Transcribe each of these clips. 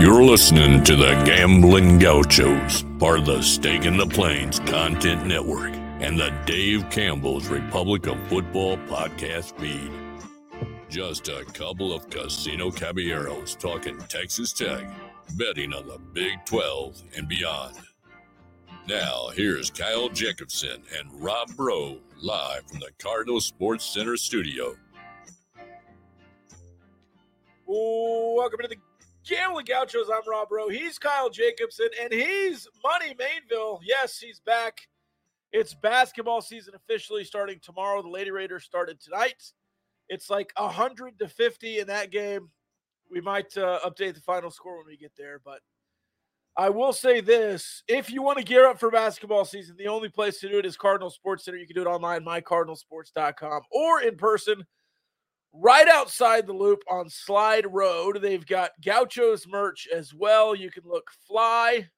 You're listening to the Gambling Gauchos, part of the Stake in the Plains Content Network, and the Dave Campbell's Republic of Football podcast feed. Just a couple of casino caballeros talking Texas Tech, betting on the Big 12 and beyond. Now, here's Kyle Jacobson and Rob Bro live from the Cardinal Sports Center studio. Welcome to the Gambling Gauchos. I'm Rob Bro. He's Kyle Jacobson, and he's Money Mainville. Yes, he's back. It's basketball season officially starting tomorrow. The Lady Raiders started tonight. It's like 100 to 50 in that game. We might uh, update the final score when we get there, but I will say this if you want to gear up for basketball season, the only place to do it is Cardinal Sports Center. You can do it online, mycardinalsports.com, or in person right outside the loop on Slide Road. They've got Gauchos merch as well. You can look fly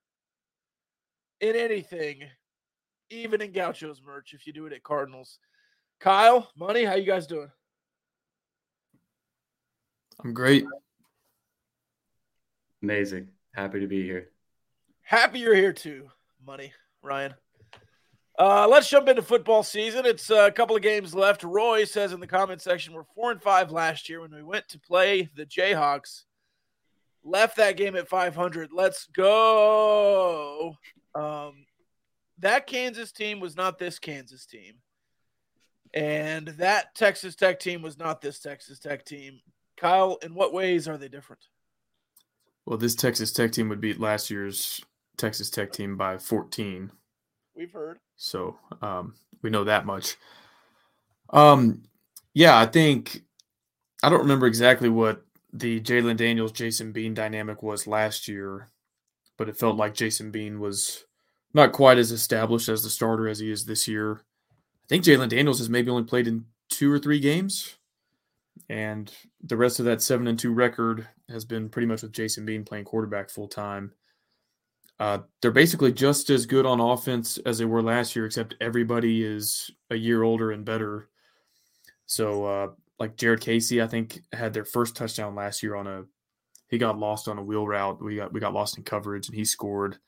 in anything, even in Gauchos merch if you do it at Cardinals. Kyle, Money, how you guys doing? I'm great. Amazing. Happy to be here. Happy you're here too, Money, Ryan. Uh, let's jump into football season. It's a couple of games left. Roy says in the comment section, we're four and five last year when we went to play the Jayhawks. Left that game at 500. Let's go. Um, that Kansas team was not this Kansas team. And that Texas Tech team was not this Texas Tech team. Kyle, in what ways are they different? Well, this Texas Tech team would beat last year's Texas Tech team by 14. We've heard. So um, we know that much. Um, yeah, I think I don't remember exactly what the Jalon Daniels Jason Bean dynamic was last year, but it felt like Jason Bean was not quite as established as the starter as he is this year. I think Jalon Daniels has maybe only played in two or three games, and the rest of that seven and two record has been pretty much with Jason Bean playing quarterback full time. Uh, they're basically just as good on offense as they were last year, except everybody is a year older and better. So, uh, like Jared Casey, I think had their first touchdown last year on a he got lost on a wheel route. We got we got lost in coverage and he scored.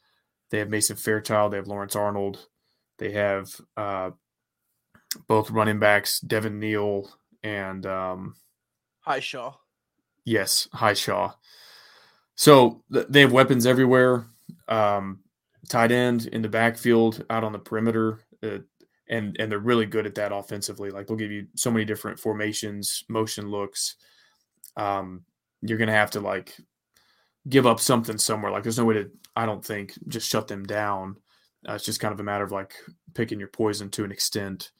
They have Mason Fairchild. They have Lawrence Arnold. They have uh, both running backs, Devin Neal and um, Hishaw. Yes, Hishaw. So th- they have weapons everywhere um, tight end in the backfield, out on the perimeter, uh, and and they're really good at that offensively. Like they'll give you so many different formations, motion looks. Um, you're gonna have to like give up something somewhere. Like there's no way to, I don't think, just shut them down. Uh, it's just kind of a matter of like picking your poison to an extent.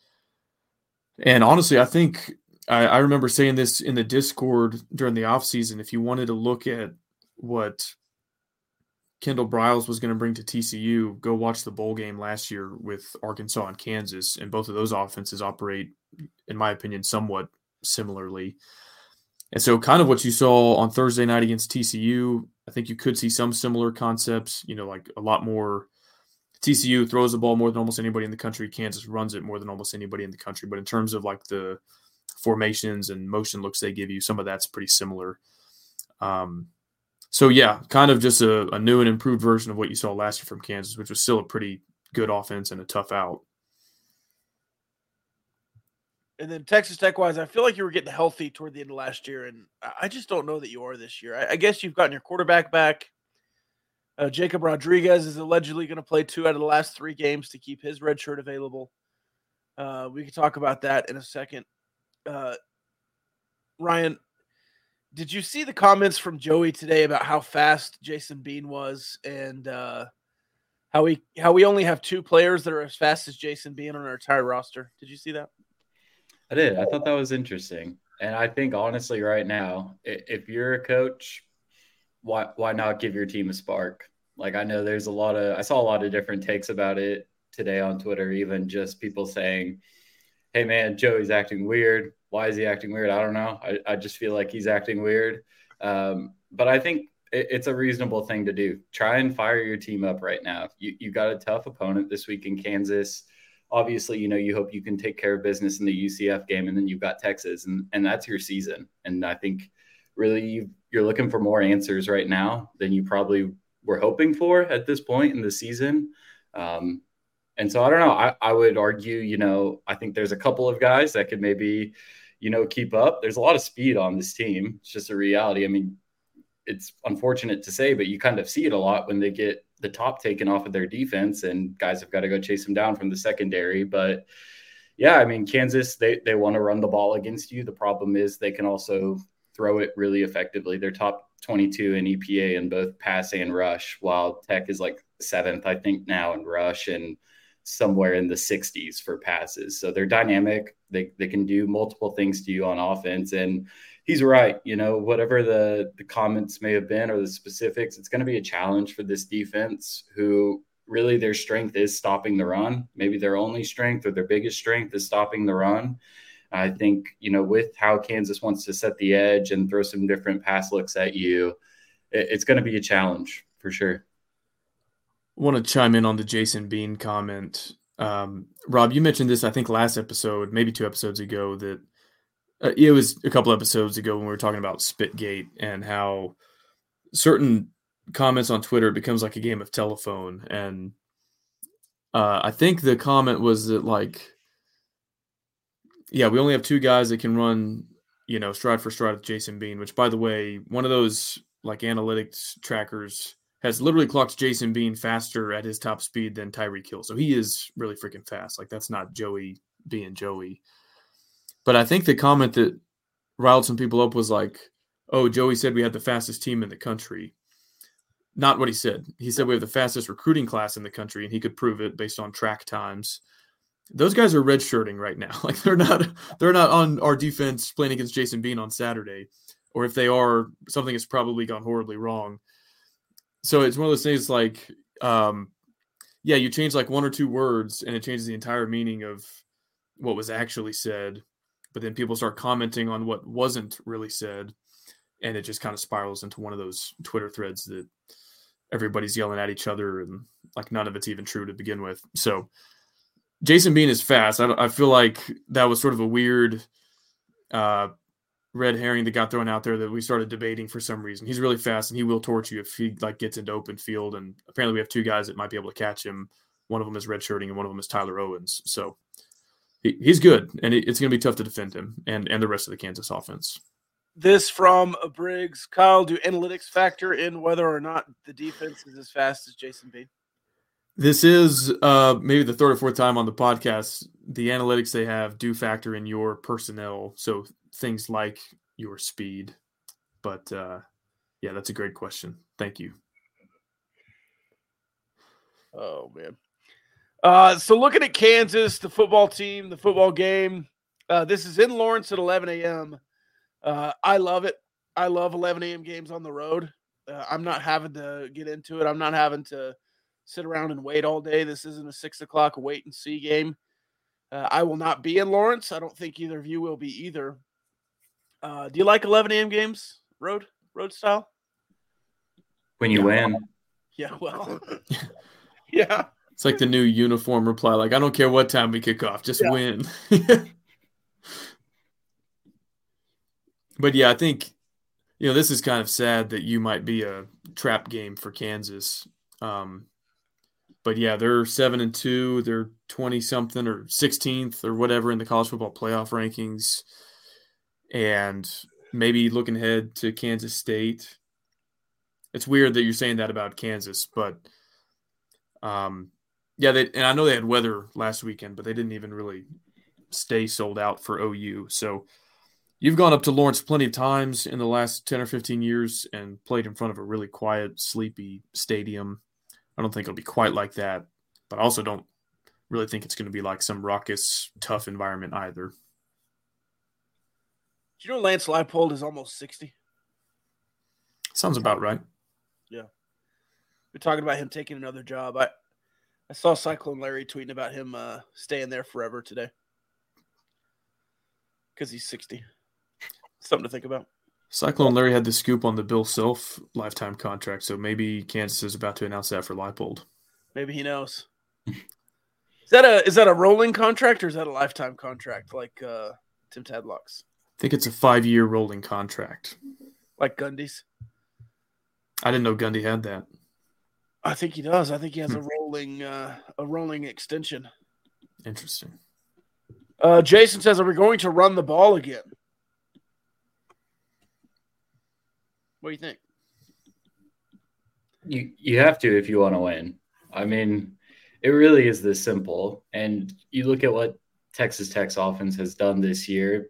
And honestly, I think I, I remember saying this in the Discord during the offseason. If you wanted to look at what Kendall Briles was going to bring to TCU, go watch the bowl game last year with Arkansas and Kansas, and both of those offenses operate, in my opinion, somewhat similarly. And so, kind of what you saw on Thursday night against TCU, I think you could see some similar concepts. You know, like a lot more. TCU throws the ball more than almost anybody in the country. Kansas runs it more than almost anybody in the country. But in terms of like the formations and motion looks they give you, some of that's pretty similar. Um, so yeah, kind of just a, a, new and improved version of what you saw last year from Kansas, which was still a pretty good offense and a tough out. And then Texas Tech wise, I feel like you were getting healthy toward the end of last year, and I just don't know that you are this year. I, I guess you've gotten your quarterback back. Uh, Jacob Rodriguez is allegedly going to play two out of the last three games to keep his red shirt available. Uh, we can talk about that in a second. Uh, Ryan, did you see the comments from Joey today about how fast Jason Bean was and uh, how we how we only have two players that are as fast as Jason Bean on our entire roster? Did you see that? I did. I thought that was interesting, and I think honestly, right now, if you're a coach, why why not give your team a spark? Like I know there's a lot of I saw a lot of different takes about it today on Twitter, even just people saying, "Hey man, Joey's acting weird." Why is he acting weird? I don't know. I, I just feel like he's acting weird. Um, but I think it, it's a reasonable thing to do. Try and fire your team up right now. You, you got a tough opponent this week in Kansas. Obviously, you know, you hope you can take care of business in the UCF game, and then you've got Texas, and, and that's your season. And I think really you've you're looking for more answers right now than you probably were hoping for at this point in the season. Um, and so I don't know. I, I would argue, you know, I think there's a couple of guys that could maybe, you know, keep up. There's a lot of speed on this team. It's just a reality. I mean, it's unfortunate to say, but you kind of see it a lot when they get the top taken off of their defense and guys have got to go chase them down from the secondary. But yeah, I mean, Kansas, they, they want to run the ball against you. The problem is they can also throw it really effectively. They're top 22 in EPA in both pass and rush, while Tech is like seventh, I think, now in rush and somewhere in the 60s for passes. So they're dynamic. They, they can do multiple things to you on offense. And he's right. You know, whatever the, the comments may have been or the specifics, it's going to be a challenge for this defense who really their strength is stopping the run. Maybe their only strength or their biggest strength is stopping the run. I think, you know, with how Kansas wants to set the edge and throw some different pass looks at you, it's going to be a challenge for sure. Want to chime in on the Jason Bean comment. Um, Rob, you mentioned this, I think, last episode, maybe two episodes ago, that uh, it was a couple episodes ago when we were talking about Spitgate and how certain comments on Twitter becomes like a game of telephone. And uh, I think the comment was that, like, yeah, we only have two guys that can run, you know, stride for stride with Jason Bean, which, by the way, one of those like analytics trackers has literally clocked Jason Bean faster at his top speed than Tyreek Hill. So he is really freaking fast. Like that's not Joey being Joey. But I think the comment that riled some people up was like, oh, Joey said we had the fastest team in the country. Not what he said. He said we have the fastest recruiting class in the country, and he could prove it based on track times. Those guys are redshirting right now. Like they're not they're not on our defense playing against Jason Bean on Saturday. Or if they are, something has probably gone horribly wrong so it's one of those things like um yeah you change like one or two words and it changes the entire meaning of what was actually said but then people start commenting on what wasn't really said and it just kind of spirals into one of those twitter threads that everybody's yelling at each other and like none of it's even true to begin with. So jason bean is fast. I, I feel like that was sort of a weird uh red herring that got thrown out there that we started debating for some reason. He's really fast and he will torch you if he like gets into open field. And apparently we have two guys that might be able to catch him. One of them is redshirting and one of them is Tyler Owens. So he, he's good and it, it's going to be tough to defend him and and the rest of the Kansas offense. This from Briggs. Kyle, do analytics factor in whether or not the defense is as fast as Jason Bean? This is uh, maybe the third or fourth time on the podcast. The analytics they have do factor in your personnel. So things like your speed. But uh, yeah, that's a great question. Thank you. Oh man. Uh, so looking at Kansas, the football team, the football game. Uh, this is in Lawrence at 11 a.m. Uh, I love it. I love 11 a.m. games on the road. Uh, I'm not having to get into it. I'm not having to sit around and wait all day. This isn't a six o'clock wait and see game. Uh, I will not be in Lawrence. I don't think either of you will be either. Uh, do you like 11 a.m. games, road road style? When you yeah. win. Yeah, well, yeah. It's like the new uniform reply. Like, I don't care what time we kick off, just yeah. win. but yeah, I think you know this is kind of sad that you might be a trap game for Kansas. Um, but yeah, they're seven and two. They're twenty something or sixteenth or whatever in the college football playoff rankings and maybe looking ahead to Kansas State. It's weird that you're saying that about Kansas, but um, yeah, they and I know they had weather last weekend, but they didn't even really stay sold out for OU. So you've gone up to Lawrence plenty of times in the last 10 or 15 years and played in front of a really quiet, sleepy stadium. I don't think it'll be quite like that, but I also don't really think it's going to be like some raucous, tough environment either. Do you know Lance Leipold is almost 60? Sounds about right. Yeah. We're talking about him taking another job. I I saw Cyclone Larry tweeting about him uh, staying there forever today. Because he's 60. Something to think about. Cyclone Larry had the scoop on the Bill Self lifetime contract, so maybe Kansas is about to announce that for Leipold. Maybe he knows. is that a is that a rolling contract or is that a lifetime contract like uh, Tim Tadlock's? I think it's a five year rolling contract. like Gundy's. I didn't know Gundy had that. I think he does. I think he has Hmm. a rolling uh, a rolling extension. Interesting. Uh, Jason says, "Are we going to run the ball again?" What do you think? You you have to if you want to win. I mean, it really is this simple. And you look at what Texas Tech's offense has done this year.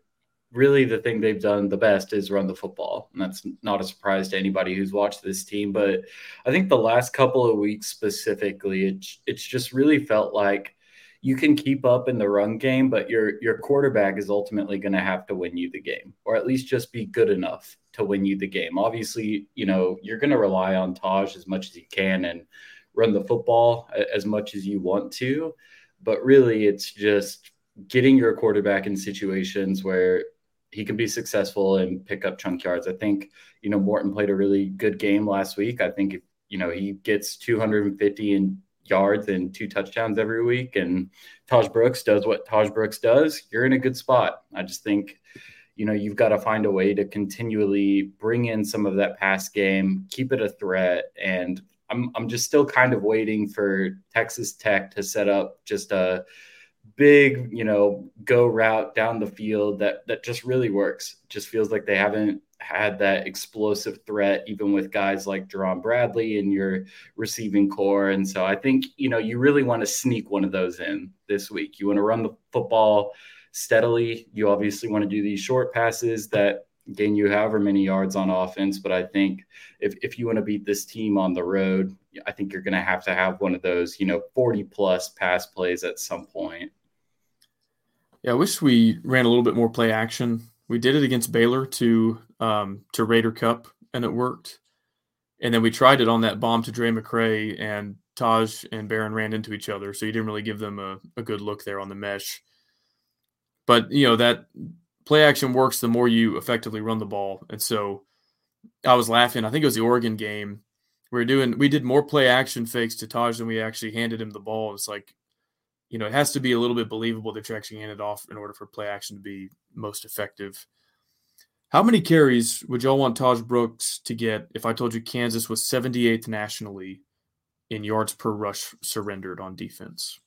Really, the thing they've done the best is run the football, and that's not a surprise to anybody who's watched this team. But I think the last couple of weeks specifically, it's it's just really felt like you can keep up in the run game, but your your quarterback is ultimately going to have to win you the game, or at least just be good enough to win you the game. Obviously, you know you're going to rely on Taj as much as you can and run the football as much as you want to, but really it's just getting your quarterback in situations where he can be successful and pick up chunk yards. I think you know Morton played a really good game last week. I think if you know he gets 250 in yards and two touchdowns every week and Taj Brooks does what Taj Brooks does, you're in a good spot. I just think you know you've got to find a way to continually bring in some of that pass game, keep it a threat and I'm I'm just still kind of waiting for Texas Tech to set up just a big, you know, go route down the field that that just really works. Just feels like they haven't had that explosive threat, even with guys like Jerand Bradley in your receiving corps. And so I think, you know, you really want to sneak one of those in this week. You want to run the football steadily. You obviously want to do these short passes that gain you however many yards on offense. But I think if, if you want to beat this team on the road, I think you're going to have to have one of those, you know, 40 plus pass plays at some point. Yeah, I wish we ran a little bit more play action. We did it against Baylor to um, to Raider Cup, and it worked. And then we tried it on that bomb to Drae McCray, and Taj and Behren ran into each other, so you didn't really give them a, a good look there on the mesh. But you know that play action works the more you effectively run the ball, and so I was laughing. I think it was the Oregon game. We were doing we did more play action fakes to Taj than we actually handed him the ball. It's like you know, it has to be a little bit believable that you're actually handed off in order for play action to be most effective. How many carries would y'all want Taj Brooks to get if I told you Kansas was 78th nationally in yards per rush surrendered on defense?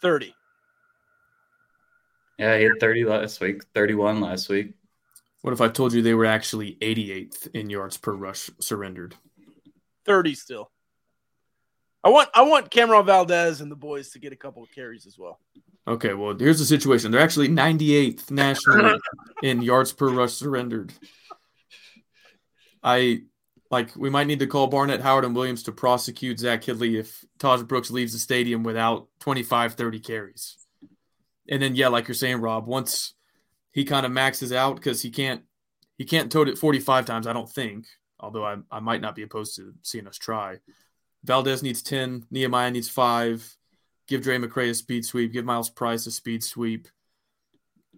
30. Yeah, he had 30 last week, 31 last week. What if I told you they were actually 88th in yards per rush surrendered? 30 still. I want I want Cam'Ron Valdez and the boys to get a couple of carries as well. Okay, well, here's the situation. They're actually 98th nationally in yards per rush surrendered. I like we might need to call Barnett Howard and Williams to prosecute Zach Kittley if Taj Brooks leaves the stadium without 25, 30 carries. And then yeah, like you're saying, Rob, once he kind of maxes out because he can't he can't tote it 45 times, I don't think. Although I, I might not be opposed to seeing us try. Valdez needs 10, Nehemiah needs five. Give Drae McCray a speed sweep, give Myles Price a speed sweep.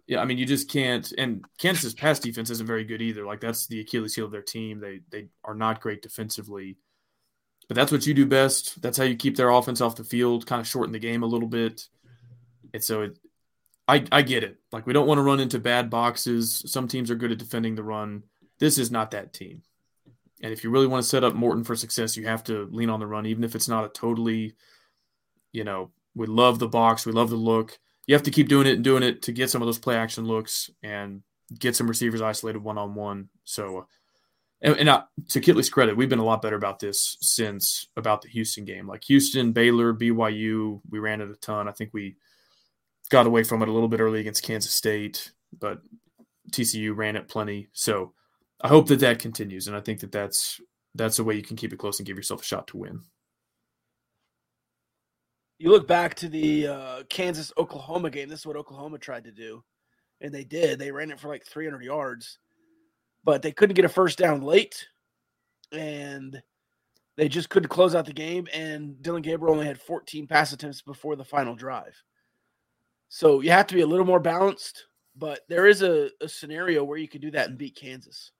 Yeah, I mean, you just can't. And Kansas's pass defense isn't very good either. Like that's the Achilles heel of their team. They they are not great defensively, but that's what you do best. That's how you keep their offense off the field, kind of shorten the game a little bit. And so it, I I get it. Like we don't want to run into bad boxes. Some teams are good at defending the run. This is not that team. And if you really want to set up Morton for success, you have to lean on the run, even if it's not a totally, you know, we love the box, we love the look. You have to keep doing it and doing it to get some of those play action looks and get some receivers isolated one on one. So, and, and uh, to Kittley's credit, we've been a lot better about this since about the Houston game. Like Houston, Baylor, BYU, we ran it a ton. I think we got away from it a little bit early against Kansas State, but TCU ran it plenty. So, I hope that that continues, and I think that that's that's a way you can keep it close and give yourself a shot to win. You look back to the uh, Kansas Oklahoma game. This is what Oklahoma tried to do, and they did. They ran it for like 300 yards, but they couldn't get a first down late, and they just couldn't close out the game. And Dillon Gabriel only had 14 pass attempts before the final drive. So you have to be a little more balanced, but there is a, a scenario where you could do that and beat Kansas.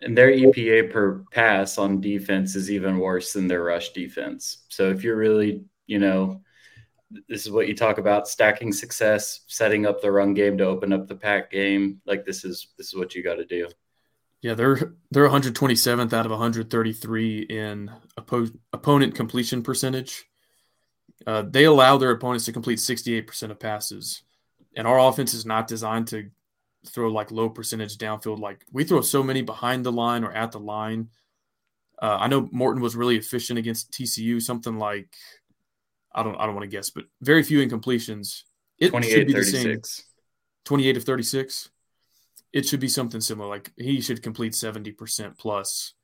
And their EPA per pass on defense is even worse than their rush defense. So if you're really, you know, this is what you talk about stacking success, setting up the run game to open up the pack game. Like this is this is what you got to do. Yeah, they're they're 127th out of 133 in oppo- opponent completion percentage. Uh, they allow their opponents to complete 68% of passes, and our offense is not designed to throw like low percentage downfield. Like we throw so many behind the line or at the line. Uh, I know Morton was really efficient against TCU, something like I don't I don't want to guess, but very few incompletions. It should be 36. the same. 28 of 36. It should be something similar. Like he should complete 70% plus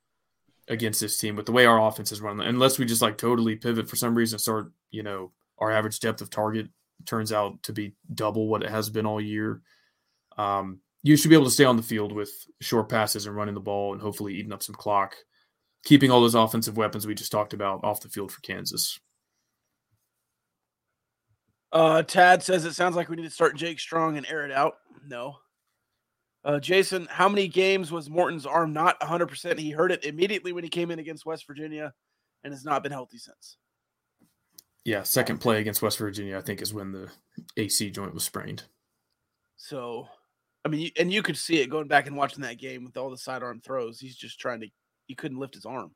against this team But the way our offense is run. Unless we just like totally pivot for some reason, start, you know, our average depth of target turns out to be double what it has been all year. Um, you should be able to stay on the field with short passes and running the ball and hopefully eating up some clock, keeping all those offensive weapons we just talked about off the field for Kansas. Uh, Tad says it sounds like we need to start Jake Strong and air it out. No. Uh, Jason, how many games was Morton's arm not 100%? He hurt it immediately when he came in against West Virginia and has not been healthy since. Yeah, second play against West Virginia, I think, is when the AC joint was sprained. So, I mean, and you could see it going back and watching that game with all the sidearm throws. He's just trying to, he couldn't lift his arm.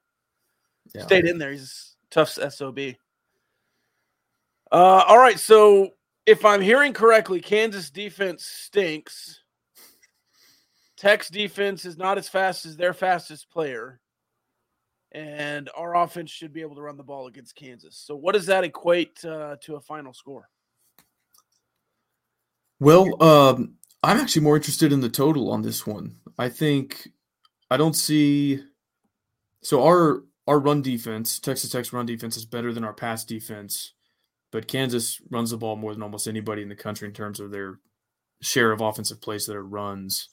Yeah. Stayed in there. He's tough SOB. Uh, all right. So, if I'm hearing correctly, Kansas defense stinks. Tech's defense is not as fast as their fastest player. And our offense should be able to run the ball against Kansas. So, what does that equate uh, to a final score? Well, um, I'm actually more interested in the total on this one. I think I don't see. So our our run defense, Texas Tech's run defense, is better than our pass defense, but Kansas runs the ball more than almost anybody in the country in terms of their share of offensive plays that are runs.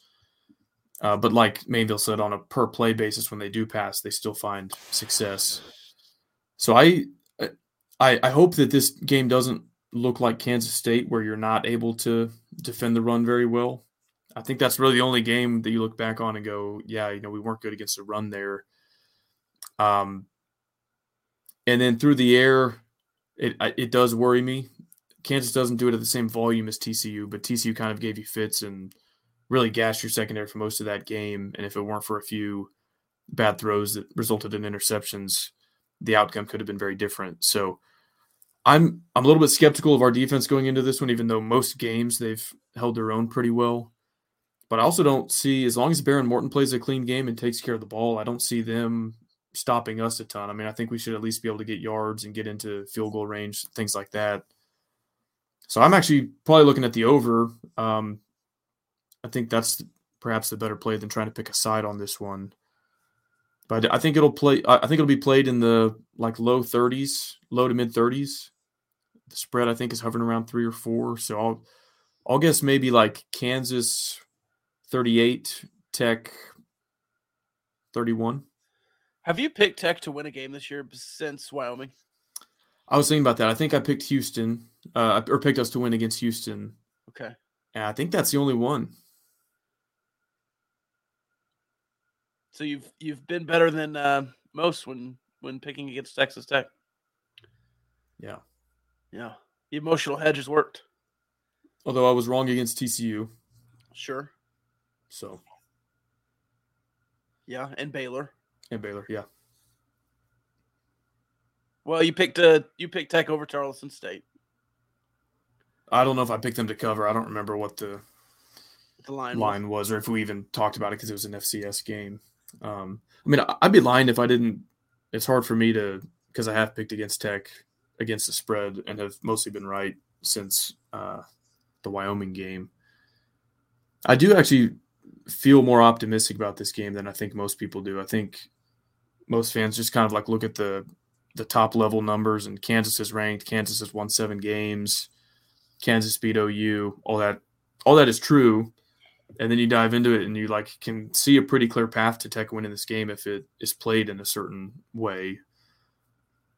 Uh, but like Mainville said, on a per play basis, when they do pass, they still find success. So I, I, I hope that this game doesn't look like Kansas State, where you're not able to defend the run very well. I think that's really the only game that you look back on and go, yeah, you know, we weren't good against the run there. Um, and then through the air, it it does worry me. Kansas doesn't do it at the same volume as TCU, but TCU kind of gave you fits and really gashed your secondary for most of that game. And if it weren't for a few bad throws that resulted in interceptions, the outcome could have been very different. So I'm I'm a little bit skeptical of our defense going into this one, even though most games they've held their own pretty well. But I also don't see as long as Behren Morton plays a clean game and takes care of the ball, I don't see them stopping us a ton. I mean, I think we should at least be able to get yards and get into field goal range, things like that. So I'm actually probably looking at the over. Um, I think that's perhaps the better play than trying to pick a side on this one. But I think it'll play. I think it'll be played in the like low 30s, low to mid 30s. The spread I think is hovering around three or four. So I'll I'll guess maybe like Kansas 38, Tech 31. Have you picked Tech to win a game this year since Wyoming? I was thinking about that. I think I picked Houston, uh, or picked us to win against Houston. Okay. And I think that's the only one. So you've you've been better than uh, most when when picking against Texas Tech. Yeah. Yeah. The emotional hedge has worked. Although I was wrong against TCU. Sure. So. Yeah, and Baylor. And Baylor, yeah. Well, you picked uh you picked Tech over Tarleton State. I don't know if I picked them to cover. I don't remember what the the line line was, or if we even talked about it because it was an FCS game. Um, I mean, I'd be lying if I didn't. It's hard for me to because I have picked against Tech against the spread and have mostly been right since uh, the Wyoming game. I do actually feel more optimistic about this game than I think most people do. I think most fans just kind of like look at the the top level numbers and Kansas is ranked. Kansas has won seven games. Kansas beat OU. All that all that is true. And then you dive into it and you like can see a pretty clear path to Tech winning this game if it is played in a certain way.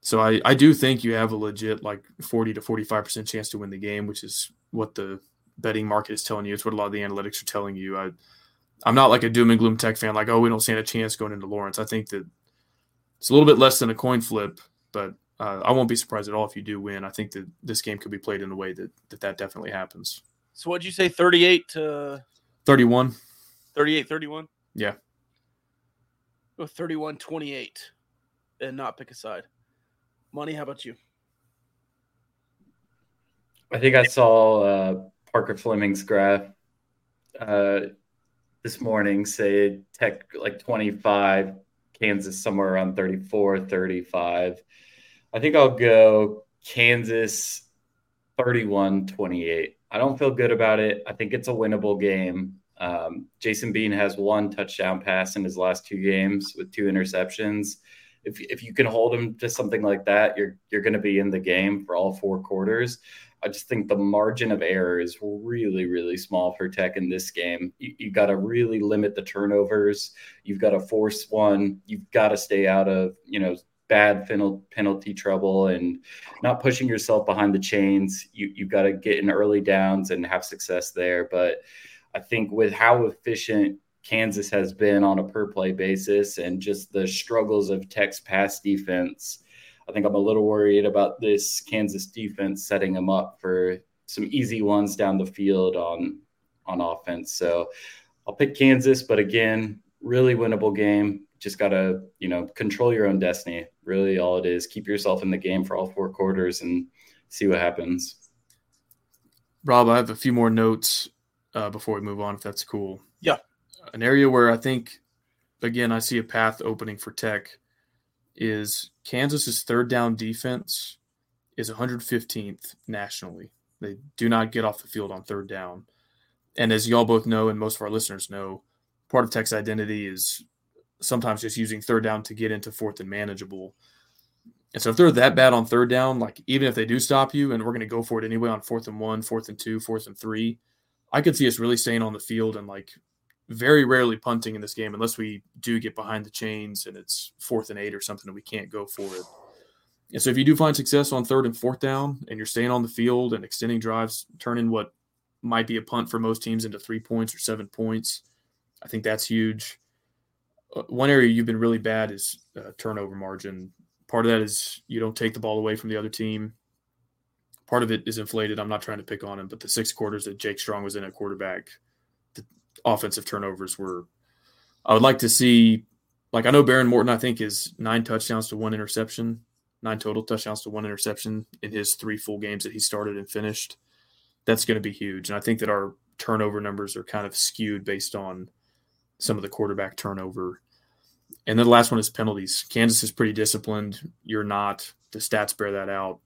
So I, I do think you have a legit like 40 to 45% chance to win the game, which is what the betting market is telling you. It's what a lot of the analytics are telling you. I I'm not like a doom and gloom tech fan, like, oh, we don't stand a chance going into Lawrence. I think that it's a little bit less than a coin flip, but uh, I won't be surprised at all if you do win. I think that this game could be played in a way that that, that definitely happens. So what'd you say? 38 to 31. 38, 31? Yeah. Go 31, 28 and not pick a side. Money, how about you? I think I saw uh, Parker Fleming's graph uh, this morning say Tech like 25, Kansas somewhere around 34, 35. I think I'll go Kansas 31 28. I don't feel good about it. I think it's a winnable game. Um, Jason Bean has one touchdown pass in his last two games with two interceptions. If, if you can hold him to something like that, you're you're going to be in the game for all four quarters. I just think the margin of error is really, really small for Tech in this game. You, you got to really limit the turnovers. You've got to force one. You've got to stay out of, you know, bad penalty trouble and not pushing yourself behind the chains. You, you've got to get in early downs and have success there. But I think with how efficient Kansas has been on a per play basis and just the struggles of Tech's pass defense, I think I'm a little worried about this Kansas defense setting them up for some easy ones down the field on on offense. So I'll pick Kansas, but again, really winnable game. Just gotta, you know, control your own destiny. Really, all it is. Keep yourself in the game for all four quarters and see what happens. Rob, I have a few more notes uh, before we move on, if that's cool. Yeah. An area where I think, again, I see a path opening for Tech is Kansas's third down defense is 115th nationally. They do not get off the field on third down. And as y'all both know, and most of our listeners know, part of Tech's identity is sometimes just using third down to get into fourth and manageable. And so if they're that bad on third down, like even if they do stop you and we're going to go for it anyway on fourth and one, fourth and two, fourth and three, I could see us really staying on the field and like very rarely punting in this game unless we do get behind the chains and it's fourth and eight or something and we can't go for it. And so if you do find success on third and fourth down and you're staying on the field and extending drives, turning what might be a punt for most teams into three points or seven points, I think that's huge. Uh, one area you've been really bad is uh, turnover margin. Part of that is you don't take the ball away from the other team. Part of it is inflated. I'm not trying to pick on him, but the six quarters that Jake Strong was in at quarterback, offensive turnovers were. I would like to see, like I know Behren Morton, I think is nine touchdowns to one interception, nine total touchdowns to one interception in his three full games that he started and finished. That's going to be huge, and I think that our turnover numbers are kind of skewed based on some of the quarterback turnover. And then the last one is penalties. Kansas is pretty disciplined. You're not. The stats bear that out.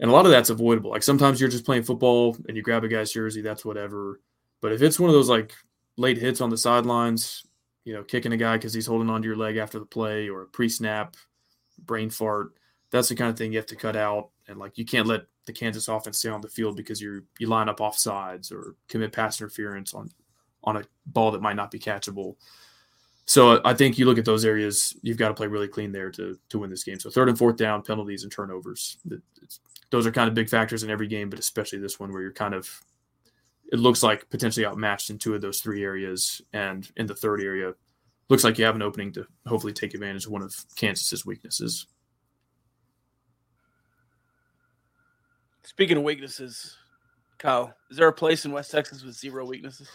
And a lot of that's avoidable. Like sometimes you're just playing football and you grab a guy's jersey, that's whatever. But if it's one of those like late hits on the sidelines, you know, kicking a guy because he's holding onto your leg after the play or a pre-snap brain fart. That's the kind of thing you have to cut out. And like you can't let the Kansas offense stay on the field because you you line up off sides or commit pass interference on on a ball that might not be catchable. So I think you look at those areas, you've got to play really clean there to to win this game. So third and fourth down, penalties and turnovers. Those are kind of big factors in every game, but especially this one where you're kind of it looks like potentially outmatched in two of those three areas. And in the third area, looks like you have an opening to hopefully take advantage of one of Kansas's weaknesses. Speaking of weaknesses, Kyle, is there a place in West Texas with zero weaknesses?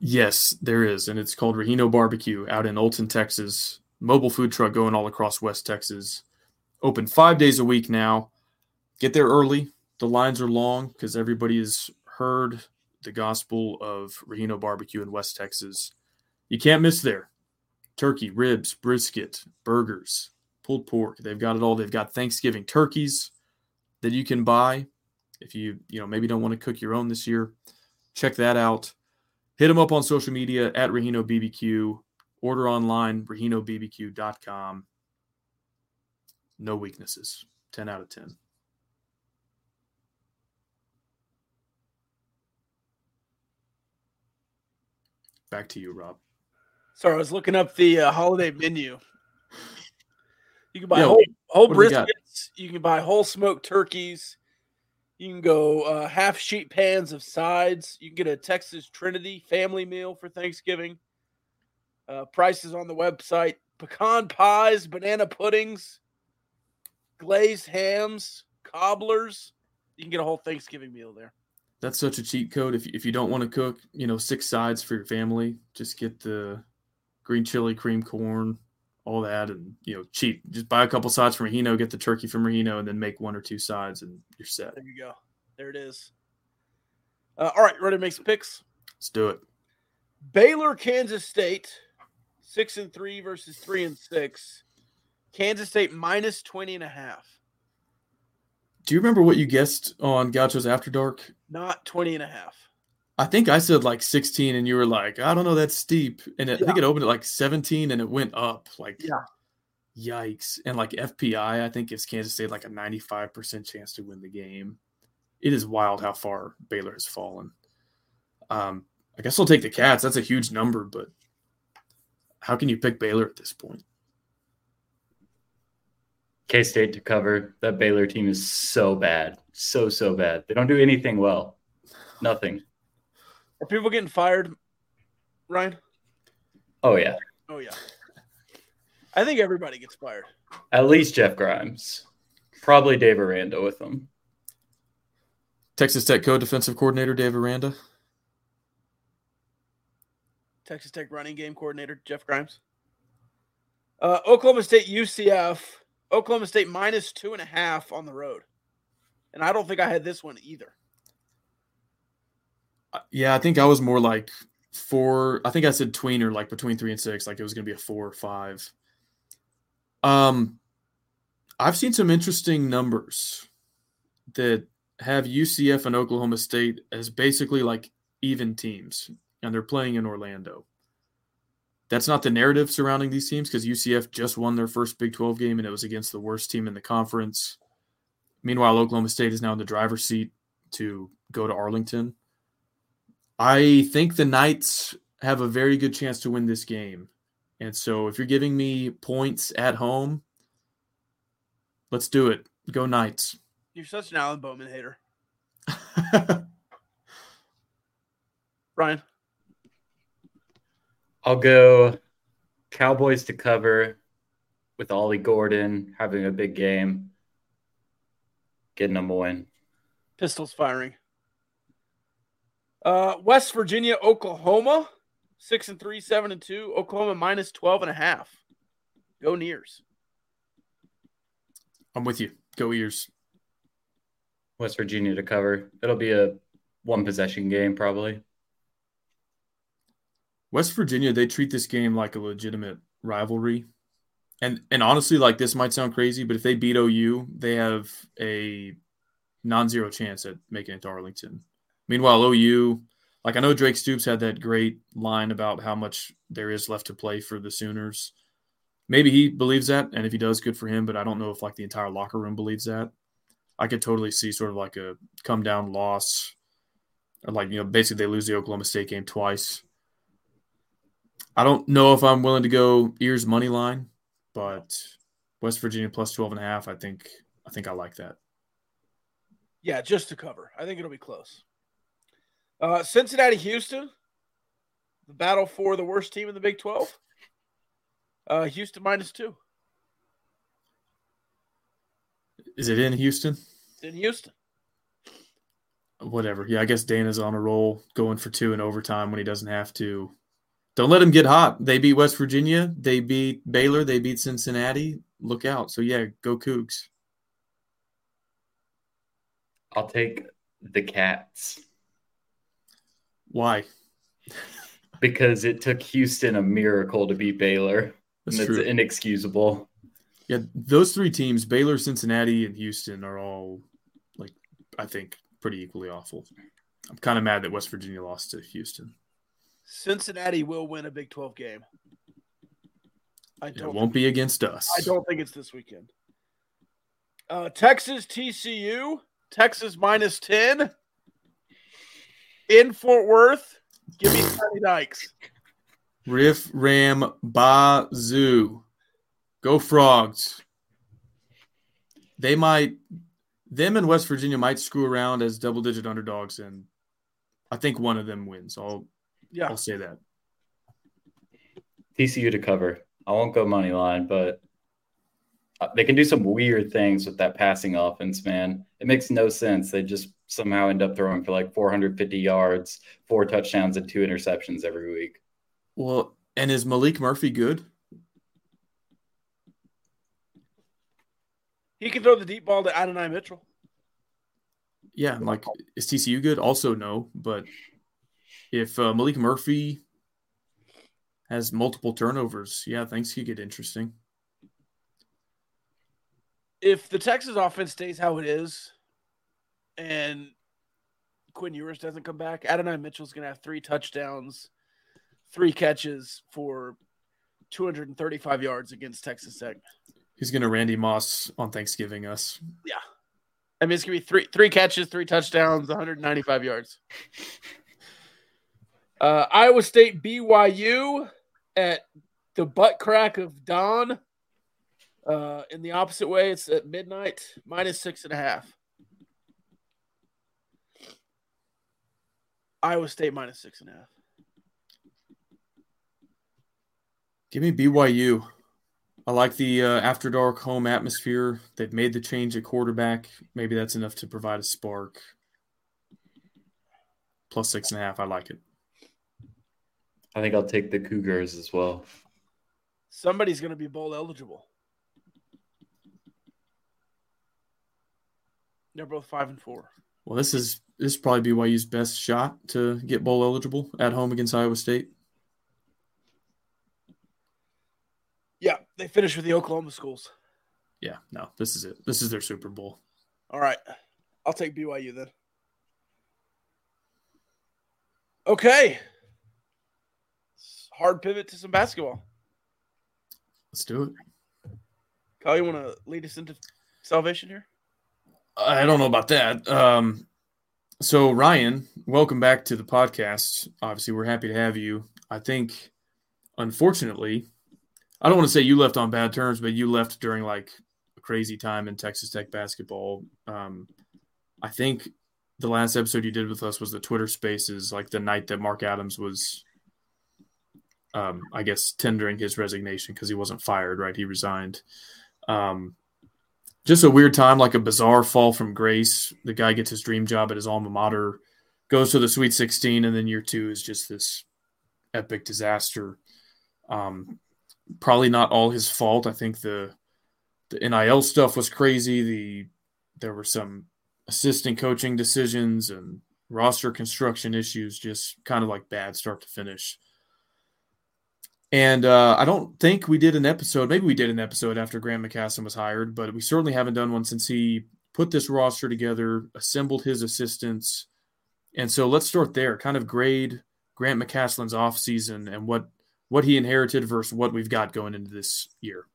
Yes, there is, and it's called Rehino Barbecue out in Olton, Texas. Mobile food truck going all across West Texas. Open five days a week now. Get there early. The lines are long because everybody has heard the gospel of Rehino Barbecue in West Texas. You can't miss there. Turkey, ribs, brisket, burgers, pulled pork. They've got it all. They've got Thanksgiving turkeys that you can buy if you, you know, maybe don't want to cook your own this year. Check that out. Hit them up on social media at Rehino BBQ. Order online, RehinoBBQ.com. No weaknesses. 10 out of 10. Back to you, Rob. Sorry, I was looking up the uh, holiday menu. You can buy Yo, whole, whole briskets. You can buy whole smoked turkeys. You can go uh, half sheet pans of sides. You can get a Texas Trinity family meal for Thanksgiving. Uh, prices on the website: pecan pies, banana puddings, glazed hams, cobblers. You can get a whole Thanksgiving meal there. That's such a cheat code. If if you don't want to cook, you know, six sides for your family, just get the green chili, cream corn, all that, and you know, cheap. Just buy a couple sides from Mahino, get the turkey from Mahino, and then make one or two sides, and you're set. There you go. There it is. Uh, all right, ready to make some picks? Let's do it. Baylor, Kansas State, six and three versus three and six. Kansas State minus 20 and a half. Do you remember what you guessed on Gauchos After Dark? Not 20 and a half. I think I said like 16, and you were like, I don't know, that's steep. And it, I think it opened at like 17, and it went up. Like, Yeah. yikes. And like FPI, I think gives Kansas State like a 95% chance to win the game. It is wild how far Baylor has fallen. Um, I guess I'll take the Cats. That's a huge number, but how can you pick Baylor at this point? K State to cover. That Baylor team is so bad. So, so bad. They don't do anything well. Nothing. Are people getting fired, Ryan? Oh, yeah. Oh, yeah. I think everybody gets fired. At least Jeff Grimes. Probably Dave Aranda with them. Texas Tech co-defensive coordinator Dave Aranda. Texas Tech running game coordinator Jeff Grimes. Uh, Oklahoma State UCF. Oklahoma State minus two and a half on the road. And I don't think I had this one either. Uh, Yeah, I think I was more like four. I think I said tweener, like between three and six, like it was going to be a four or five. Um, I've seen some interesting numbers that have UCF and Oklahoma State as basically like even teams, and they're playing in Orlando. That's not the narrative surrounding these teams because UCF just won their first Big 12 game and it was against the worst team in the conference. Meanwhile, Oklahoma State is now in the driver's seat to go to Arlington. I think the Knights have a very good chance to win this game. And so if you're giving me points at home, let's do it. Go Knights. You're such an Alan Bowman hater. Ryan. I'll go Cowboys to cover with Ollie Gordon having a big game, getting them a win. Pistols firing. Uh, West Virginia, Oklahoma, six and three, seven and two. Oklahoma minus 12 and a half. Go Nears. I'm with you. Go ears. West Virginia to cover. It'll be a one possession game, probably. West Virginia, they treat this game like a legitimate rivalry. And and honestly, like this might sound crazy, but if they beat OU, they have a non-zero chance at making it to Arlington. Meanwhile, OU, like I know Drake Stoops had that great line about how much there is left to play for the Sooners. Maybe he believes that, and if he does, good for him. But I don't know if like the entire locker room believes that. I could totally see sort of like a come down loss, like you know, basically they lose the Oklahoma State game twice. I don't know if I'm willing to go ears money line, but West Virginia plus 12 and a half, I think I think I like that. Yeah, just to cover. I think it'll be close. Uh, Cincinnati, Houston, the battle for the worst team in the Big 12. Uh, Houston minus two. Is it in Houston? It's in Houston. Whatever. Yeah, I guess Dana's on a roll going for two in overtime when he doesn't have to. Don't let them get hot. They beat West Virginia. They beat Baylor. They beat Cincinnati. Look out. So, yeah, go Cougs. I'll take the Cats Why? because it took Houston a miracle to beat Baylor. That's and true. it's inexcusable. Yeah, those three teams, Baylor, Cincinnati, and Houston, are all like I think pretty equally awful. I'm kind of mad that West Virginia lost to Houston. Cincinnati will win a Big 12 game. I It don't won't be against us. I don't think it's this weekend. Uh, Texas TCU, Texas minus 10 in Fort Worth. Give me Sonny Dykes. Riff Ram Bazoo. Go Frogs. They might them and West Virginia might screw around as double digit underdogs and I think one of them wins. I'll Yeah. I'll say that. TCU to cover. I won't go money line, but uh, they can do some weird things with that passing offense, man. It makes no sense. They just somehow end up throwing for like 450 yards, four touchdowns, and two interceptions every week. Well, and is Malik Murphy good? He can throw the deep ball to Adonai Mitchell. Yeah, like is TCU good? Also, no. But if uh, Maalik Murphy has multiple turnovers, yeah, things could get interesting. If the Texas offense stays how it is, and Quinn Ewers doesn't come back, Adonai Mitchell's going to have three touchdowns, three catches for 235 yards against Texas Tech. He's going to Randy Moss on Thanksgiving us. Yeah. I mean, it's going to be three three catches, three touchdowns, 195 yards. Uh, Iowa State BYU at the butt crack of dawn. Uh, in the opposite way, it's at midnight, minus six and a half. Iowa State minus six and a half. Give me BYU. I like the uh, after dark home atmosphere. They've made the change at quarterback. Maybe that's enough to provide a spark. Plus six and a half. I like it. I think I'll take the Cougars as well. Somebody's going to be bowl eligible. They're both five and four. Well, this is this is probably BYU's best shot to get bowl eligible at home against Iowa State. Yeah, they finished with the Oklahoma schools. Yeah, no, this is it. This is their Super Bowl. All right. I'll take BYU then. Okay. Hard pivot to some basketball. Let's do it. Kyle, you want to lead us into salvation here? I don't know about that. Um, so Ryan, welcome back to the podcast. Obviously, we're happy to have you. I think, unfortunately, I don't want to say you left on bad terms, but you left during like a crazy time in Texas Tech basketball. Um, I think the last episode you did with us was the Twitter Spaces, like the night that Mark Adams was, um, I guess, tendering his resignation because he wasn't fired. Right, he resigned. Um, just a weird time, like a bizarre fall from grace. The guy gets his dream job at his alma mater, goes to the Sweet 16, and then year two is just this epic disaster. Um, probably not all his fault. I think the the NIL stuff was crazy. The there were some assistant coaching decisions and roster construction issues, just kind of like bad start to finish. And uh, I don't think we did an episode. Maybe we did an episode after Grant McCasland was hired, but we certainly haven't done one since he put this roster together, assembled his assistants. And so let's start there. Kind of grade Grant McCasland's offseason and what what he inherited versus what we've got going into this year.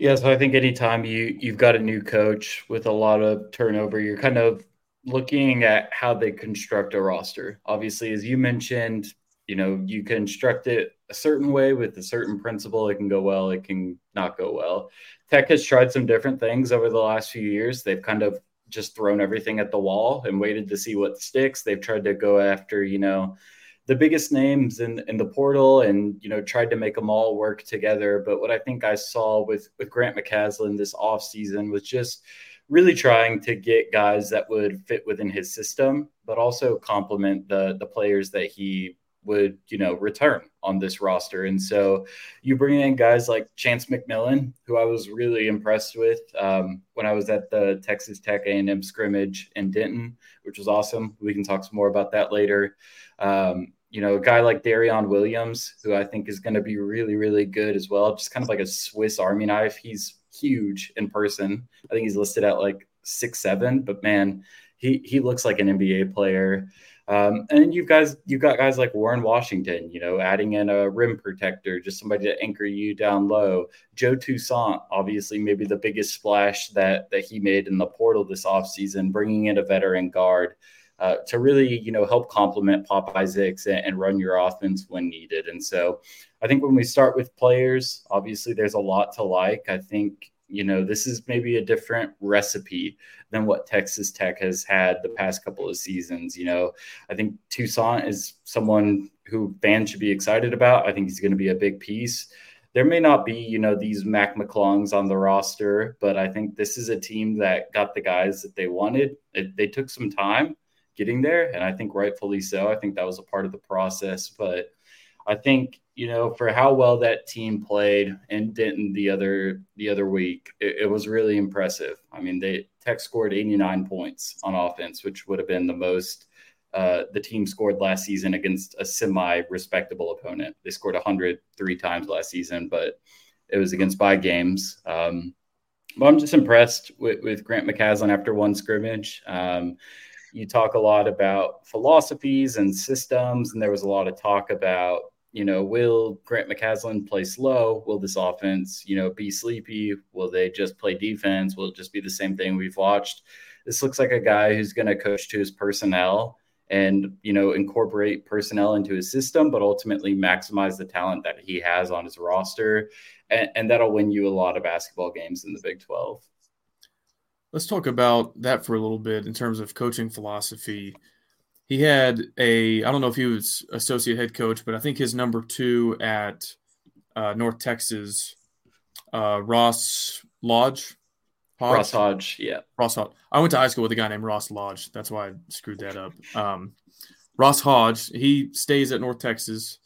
Yeah, so I think anytime you you've got a new coach with a lot of turnover, you're kind of looking at how they construct a roster. Obviously, as you mentioned, you know, you construct it a certain way with a certain principle. It can go well, it can not go well. Tech has tried some different things over the last few years. They've kind of just thrown everything at the wall and waited to see what sticks. They've tried to go after, you know, the biggest names in, in the portal and you know tried to make them all work together but what i think i saw with with grant McCasland this offseason was just really trying to get guys that would fit within his system but also complement the the players that he would you know return on this roster. And so you bring in guys like chance mcmillian who i was really impressed with um, when i was at the texas tech a&m scrimmage in denton which was awesome. We can talk some more about that later. Um, you know a guy like darrion williams who i think is going to be really really good as well just kind of like a swiss army knife. He's huge in person. I think he's listed at like six seven but man he he looks like an nba player um, and you've guys, you've got guys like Warren Washington, you know, adding in a rim protector, just somebody to anchor you down low. Joe Toussaint, obviously, maybe the biggest splash that that he made in the portal this offseason, bringing in a veteran guard. Uh, to really, you know, help complement Pop Isaacs and, and, run your offense when needed. And so, I think when we start with players, obviously there's a lot to like. I think you know, this is maybe a different recipe than what Texas Tech has had the past couple of seasons. You know, I think Toussaint is someone who fans should be excited about. I think he's going to be a big piece. there may not be, you know, these Mac McClungs on the roster, but I think this is a team that got the guys that they wanted. It, they took some time getting there, and I think rightfully so. I think that was a part of the process, but I think you know for how well that team played in Denton the other the other week, it, it was really impressive. I mean, they Tech scored 89 points on offense, which would have been the most uh, the team scored last season against a semi respectable opponent. They scored 103 times last season, but it was against buy games. Um, but I'm just impressed with, with Grant McCasland after one scrimmage. Um, you talk a lot about philosophies and systems, and there was a lot of talk about, you know, will Grant McCasland play slow? Will this offense, you know, be sleepy? Will they just play defense? Will it just be the same thing we've watched? This looks like a guy who's going to coach to his personnel and you know incorporate personnel into his system but ultimately maximize the talent that he has on his roster and, and, that'll win you a lot of basketball games in the big 12 let's talk about that for a little bit in terms of coaching philosophy he had a i don't know if he was associate head coach but i think his number two at uh, north texas uh, ross lodge Hodge? Ross Hodge, yeah. Ross Hodge. I went to high school with a guy named Ross Lodge. That's why I screwed that up. Um, Ross Hodge, he stays at North Texas,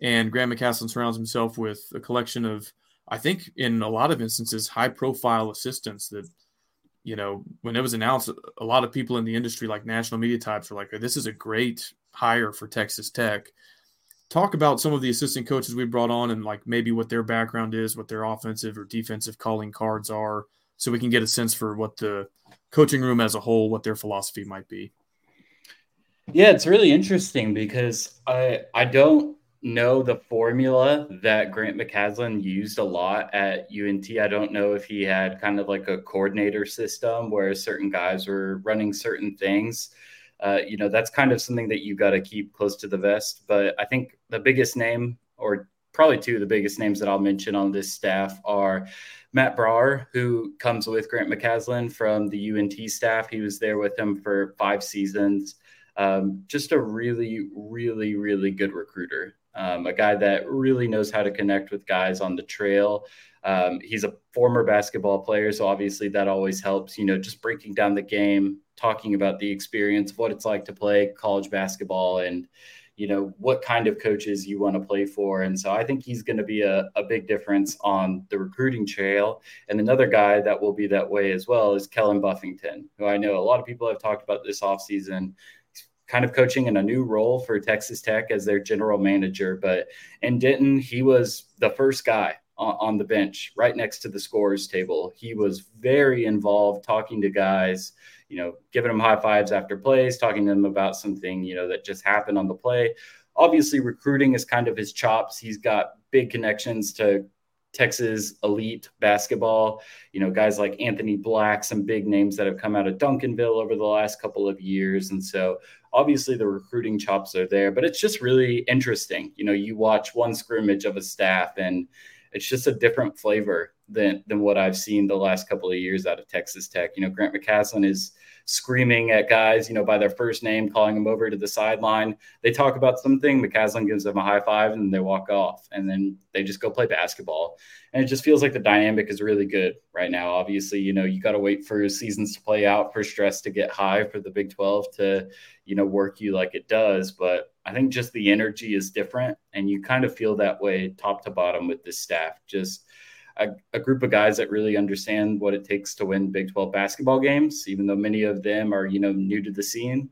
and Grant McCasland surrounds himself with a collection of, I think, in a lot of instances, high profile assistants that, you know, when it was announced, a lot of people in the industry, like national media types, were like, this is a great hire for Texas Tech. Talk about some of the assistant coaches we brought on and like maybe what their background is, what their offensive or defensive calling cards are so we can get a sense for what the coaching room as a whole, what their philosophy might be. Yeah, it's really interesting because I I don't know the formula that Grant McCasland used a lot at UNT. I don't know if he had kind of like a coordinator system where certain guys were running certain things. Uh, you know, that's kind of something that you got to keep close to the vest. But I think the biggest name, or probably two of the biggest names that I'll mention on this staff are Matt Braeuer, who comes with Grant McCasland from the UNT staff. He was there with him for five seasons. Um, just a really, really, really good recruiter. Um, a guy that really knows how to connect with guys on the trail. Um, he's a former basketball player, so obviously that always helps. You know, just breaking down the game, talking about the experience what it's like to play college basketball, and you know what kind of coaches you want to play for and so i think he's going to be a, a big difference on the recruiting trail and another guy that will be that way as well is kellen buffington who i know a lot of people have talked about this offseason kind of coaching in a new role for texas tech as their general manager but in denton he was the first guy on the bench right next to the scores table he was very involved talking to guys you know, giving them high fives after plays, talking to them about something, you know, that just happened on the play. Obviously, recruiting is kind of his chops. He's got big connections to Texas elite basketball. You know, guys like Anthony Black, some big names that have come out of Duncanville over the last couple of years. And so obviously the recruiting chops are there, but it's just really interesting. You know, you watch one scrimmage of a staff and it's just a different flavor than than what I've seen the last couple of years out of Texas Tech. You know, Grant McCasland is screaming at guys, you know, by their first name, calling them over to the sideline. They talk about something, McCasland gives them a high five, and they walk off, and then they just go play basketball. And it just feels like the dynamic is really good right now. Obviously, you know, you got to wait for seasons to play out for stress to get high for the Big 12 to, you know, work you like it does. But I think just the energy is different, and you kind of feel that way top to bottom with this staff. Just a, a, group of guys that really understand what it takes to win Big 12 basketball games, even though many of them are, you know, new to the scene.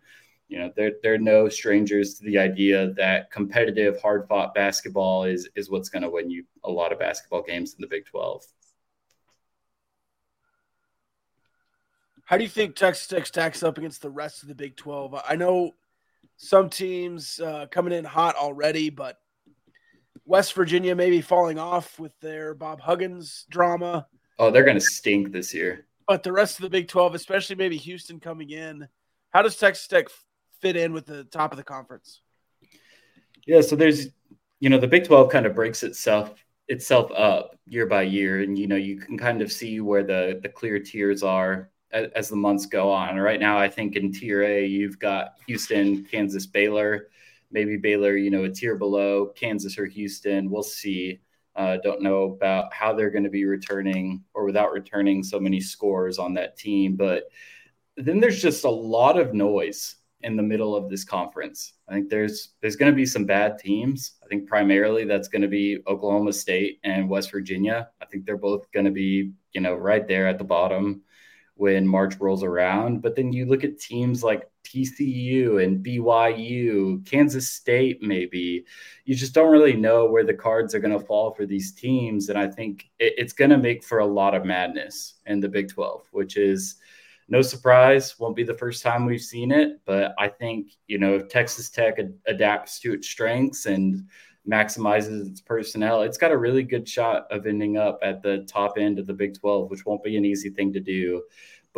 You know, they're they're no strangers to the idea that competitive, hard fought basketball is is what's going to win you a lot of basketball games in the Big 12. How do you think Texas Tech stacks up against the rest of the Big 12? I know some teams uh, coming in hot already, but West Virginia maybe falling off with their Bob Huggins drama. Oh, they're going to stink this year. But the rest of the Big 12, especially maybe Houston coming in, how does Texas Tech fit in with the top of the conference? Yeah, so there's, you know, the Big 12 kind of breaks itself itself up year by year, and you know, you can kind of see where the the clear tiers are as, as the months go on. Right now, I think in Tier A, you've got Houston, Kansas, Baylor maybe Baylor, you know, a tier below Kansas or Houston. We'll see. Uh, don't know about how they're going to be returning or without returning so many scores on that team. But then there's just a lot of noise in the middle of this conference. I think there's there's going to be some bad teams. I think primarily that's going to be Oklahoma State and West Virginia. I think they're both going to be, you know, right there at the bottom when March rolls around. But then you look at teams like TCU and BYU, Kansas State, maybe. You just don't really know where the cards are going to fall for these teams. And I think it, it's going to make for a lot of madness in the Big 12, which is no surprise, won't be the first time we've seen it. But I think, you know, if Texas Tech ad- adapts to its strengths and maximizes its personnel, it's got a really good shot of ending up at the top end of the Big 12, which won't be an easy thing to do.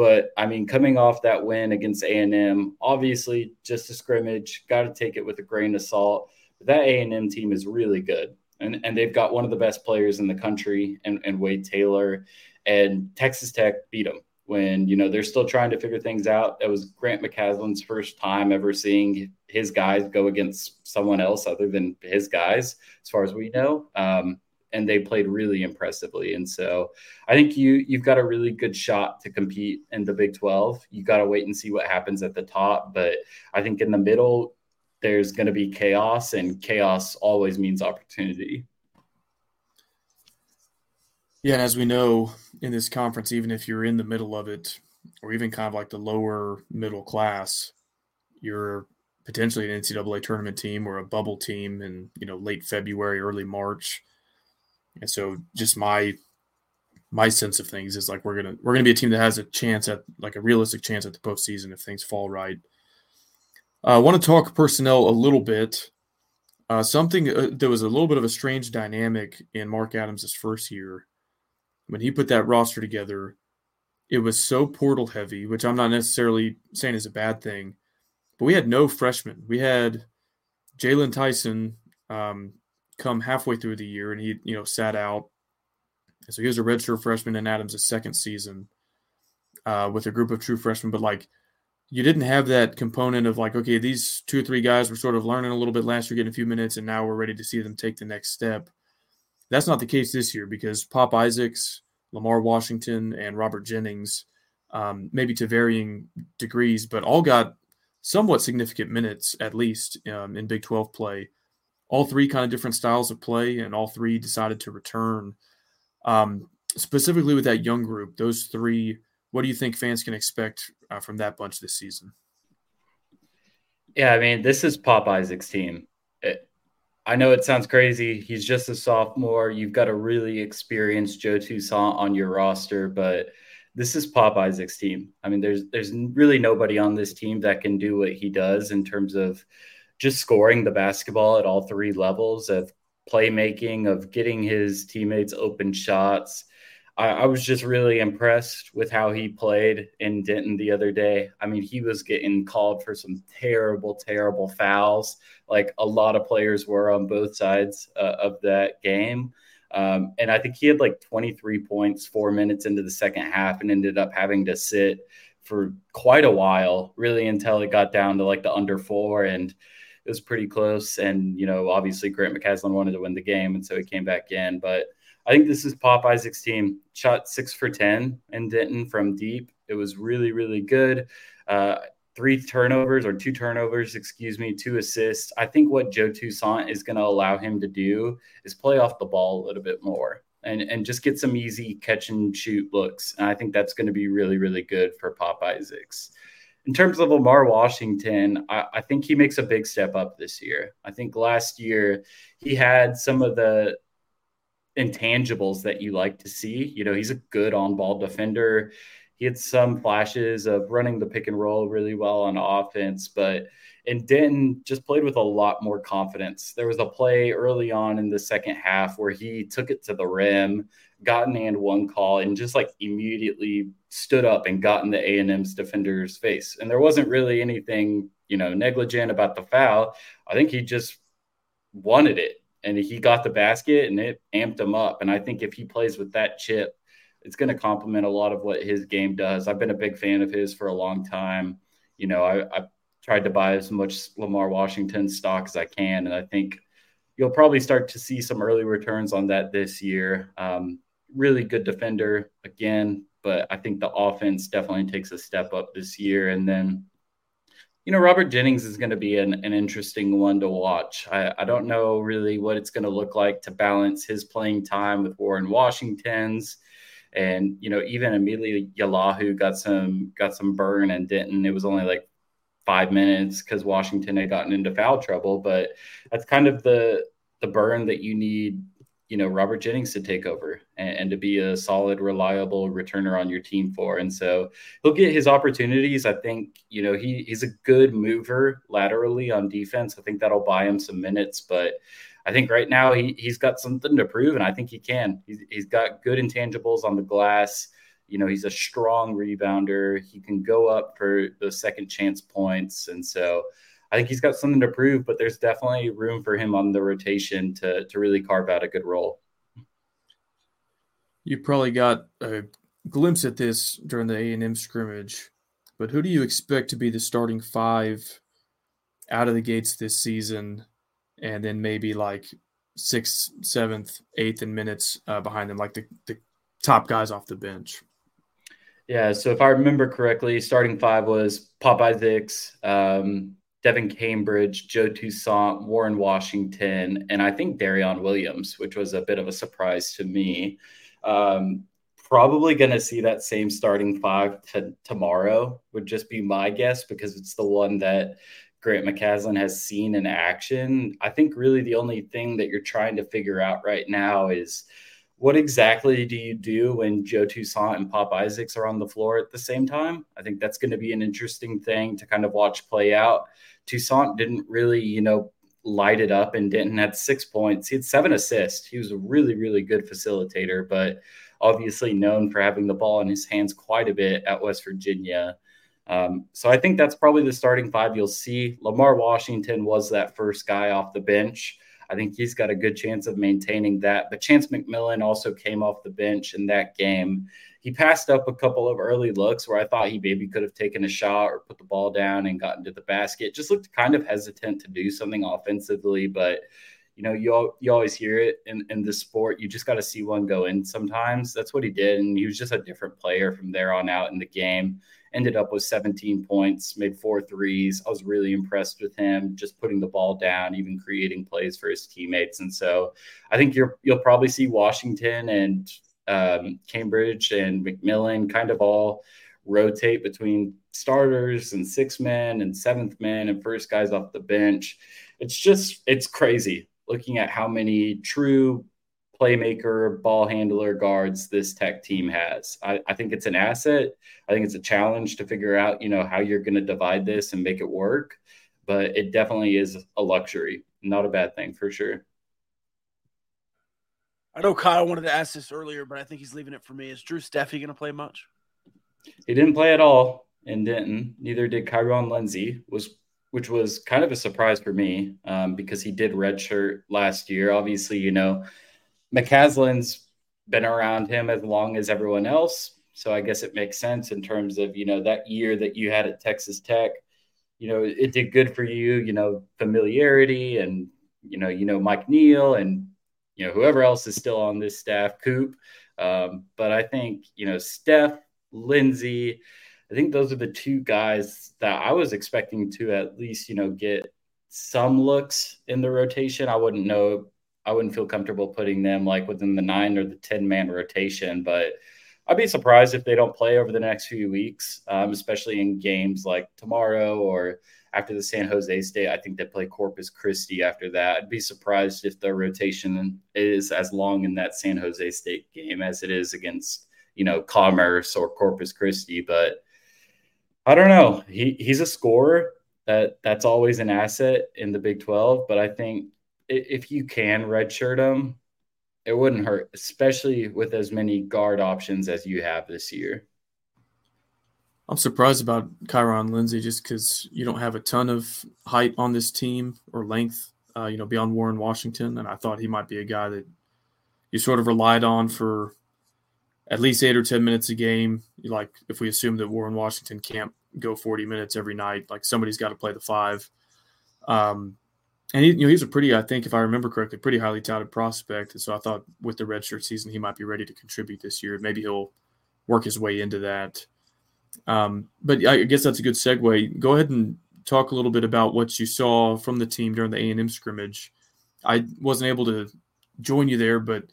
But I mean, coming off that win against A&M, obviously just a scrimmage, got to take it with a grain of salt. But that A&M team is really good. And, and they've got one of the best players in the country and, and Wade Taylor. And Texas Tech beat them when you know they're still trying to figure things out. That was Grant McCasland's first time ever seeing his guys go against someone else other than his guys, as far as we know. Um, and they played really impressively. And so I think you you've got a really good shot to compete in the Big 12. You got to wait and see what happens at the top, but I think in the middle there's going to be chaos and chaos always means opportunity. Yeah, and as we know in this conference, even if you're in the middle of it, or even kind of like the lower middle class, you're potentially an NCAA tournament team or a bubble team in you know late February, early March. And so, just my my sense of things is like we're gonna we're gonna be a team that has a chance at like a realistic chance at the postseason if things fall right. Uh, I want to talk personnel a little bit. Uh, something uh, was a little bit of a strange dynamic in Mark Adams' first year when he put that roster together, it was so portal heavy, which I'm not necessarily saying is a bad thing, but we had no freshmen. We had Jaylon Tyson um, come halfway through the year, and he you know sat out. So he was a redshirt freshman in Adams' second season uh, with a group of true freshmen. But like, you didn't have that component of like, okay, these two or three guys were sort of learning a little bit last year, getting a few minutes, and now we're ready to see them take the next step. That's not the case this year because Pop Isaacs, Lamar Washington, and Robert Jennings, um, maybe to varying degrees, but all got somewhat significant minutes at least um, in Big 12 play. All three kind of different styles of play, and all three decided to return. Um, specifically with that young group, those three, what do you think fans can expect uh, from that bunch this season? Yeah, I mean, this is Pop Isaac's team. I know it sounds crazy. He's just a sophomore. You've got a really experienced Joe Toussaint on your roster, but this is Pop Isaac's team. I mean, there's there's really nobody on this team that can do what he does in terms of just scoring the basketball at all three levels of playmaking, of getting his teammates open shots, I, I, was just really impressed with how he played in Denton the other day. I mean, he was getting called for some terrible, terrible fouls, like a lot of players were on both sides uh, of that game. Um, and I think he had like 23 points four minutes into the second half and ended up having to sit for quite a while, really until it got down to like the under four. And it was pretty close. And, you know, obviously Grant McCasland wanted to win the game. And so he came back in. But I think this is Pop Isaac's team. Shot six for 10 in Denton from deep. It was really, really good. Uh, three turnovers or two turnovers, excuse me, two assists. I think what Joe Toussaint is going to allow him to do is play off the ball a little bit more and, and just get some easy catch and shoot looks. And I think that's going to be really, really good for Pop Isaacs. In terms of Lamar Washington, I, I think he makes a big step up this year. I think last year he had some of the intangibles that you like to see. You know, he's a good on ball defender. He had some flashes of running the pick and roll really well on offense, but and Denton just played with a lot more confidence. There was a play early on in the second half where he took it to the rim, got an and one call, and just like immediately stood up and got in the A and M's defender's face. And there wasn't really anything, you know, negligent about the foul. I think he just wanted it and he got the basket and it amped him up. And I think if he plays with that chip, it's going to complement a lot of what his game does. I've been a big fan of his for a long time. You know, I, I tried to buy as much Lamar Washington stock as I can, and I think you'll probably start to see some early returns on that this year. Um, really good defender again, but I think the offense definitely takes a step up this year. And then, you know, Robert Jennings is going to be an, an interesting one to watch. I, I don't know really what it's going to look like to balance his playing time with Warren Washington's. And you know, even Eemeli Yalaho got some got some burn and Denton. It was only like five minutes because Washington had gotten into foul trouble. But that's kind of the the burn that you need, you know, Robert Jennings to take over and, and, to be a solid, reliable returner on your team for. And so he'll get his opportunities. I think, you know, he he's a good mover laterally on defense. I think that'll buy him some minutes, but I think right now he he's got something to prove, and I think he can. He's, he's got good intangibles on the glass. You know, he's a strong rebounder. He can go up for those second chance points. And so I think he's got something to prove, but there's definitely room for him on the rotation to, to really carve out a good role. You probably got a glimpse at this during the A&M scrimmage, but who do you expect to be the starting five out of the gates this season? And then maybe like sixth, seventh, eighth in minutes uh, behind them, like the, the top guys off the bench. Yeah, so if I remember correctly, starting five was Pop Isaacs, um, Devan Cambridge, Joe Toussaint, Warren Washington, and I think Darrion Williams, which was a bit of a surprise to me. Um, probably going to see that same starting five to tomorrow, would just be my guess, because it's the one that Grant McCasland has seen in action. I think really the only thing that you're trying to figure out right now is – what exactly do you do when Joe Toussaint and Pop Isaacs are on the floor at the same time? I think that's going to be an interesting thing to kind of watch play out. Toussaint didn't really, you know, light it up and Denton had six points. He had seven assists. He was a really, really good facilitator, but obviously known for having the ball in his hands quite a bit at West Virginia. Um, so I think that's probably the starting five you'll see. Lamar Washington was that first guy off the bench. I think he's got a good chance of maintaining that. But Chance McMillian also came off the bench in that game. He passed up a couple of early looks where I thought he maybe could have taken a shot or put the ball down and gotten to the basket. Just looked kind of hesitant to do something offensively, but you know, you you always hear it in, in the sport. You just got to see one go in sometimes. That's what he did. And he was just a different player from there on out in the game ended up with 17 points, made four threes. I was really impressed with him, just putting the ball down, even creating plays for his teammates. And so I think you're you'll probably see Washington and um, Cambridge and McMillian kind of all rotate between starters and six men and seventh men and first guys off the bench. It's just it's crazy looking at how many true playmaker, ball handler guards this tech team has. I, I, think it's an asset. I think it's a challenge to figure out, you know, how you're going to divide this and make it work. But it definitely is a luxury, not a bad thing for sure. I know Kyle wanted to ask this earlier, but I think he's leaving it for me. Is Drew Steffi going to play much? He didn't play at all in Denton. Neither did Kyron Lindsey, was which was kind of a surprise for me um, because he did redshirt last year. Obviously, you know, McCasland's been around him as long as everyone else. So I guess it makes sense in terms of, you know, that year that you had at Texas Tech, you know, it did good for you, you know, familiarity and, you know, you know, Mike Neal and, you know, whoever else is still on this staff, Coop. Um, but I think, you know, Steph, Lindsey, I think those are the two guys that I was expecting to at least, you know, get some looks in the rotation. I wouldn't know I wouldn't feel comfortable putting them like within the nine or the 10 man rotation, but I'd be surprised if they don't play over the next few weeks, um, especially in games like tomorrow or after the San Jose State. I think they play Corpus Christi after that. I'd be surprised if the rotation is as long in that San Jose State game as it is against, you know, Commerce or Corpus Christi. But I don't know. He he's a scorer. That that's always an asset in the Big 12. But I think if you can redshirt him, it wouldn't hurt, especially with as many guard options as you have this year. I'm surprised about Kyron Lindsey just because you don't have a ton of height on this team or length, uh, you know, beyond Warren Washington. And I thought he might be a guy that you sort of relied on for at least eight or 10 minutes a game. Like if we assume that Warren Washington can't go 40 minutes every night, like somebody's got to play the five. Um, and he, you know, he's a pretty, I think, if I remember correctly, pretty highly touted prospect. And so I thought with the redshirt season, he might be ready to contribute this year. Maybe he'll work his way into that. Um, but I guess that's a good segue. Go ahead and talk a little bit about what you saw from the team during the A and M scrimmage. I wasn't able to join you there, but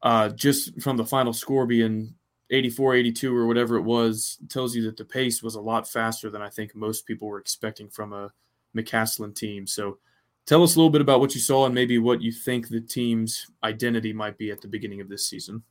uh, just from the final score being 84 82 or whatever it was tells you that the pace was a lot faster than I think most people were expecting from a McCasland team. So tell us a little bit about what you saw and maybe what you think the team's identity might be at the beginning of this season.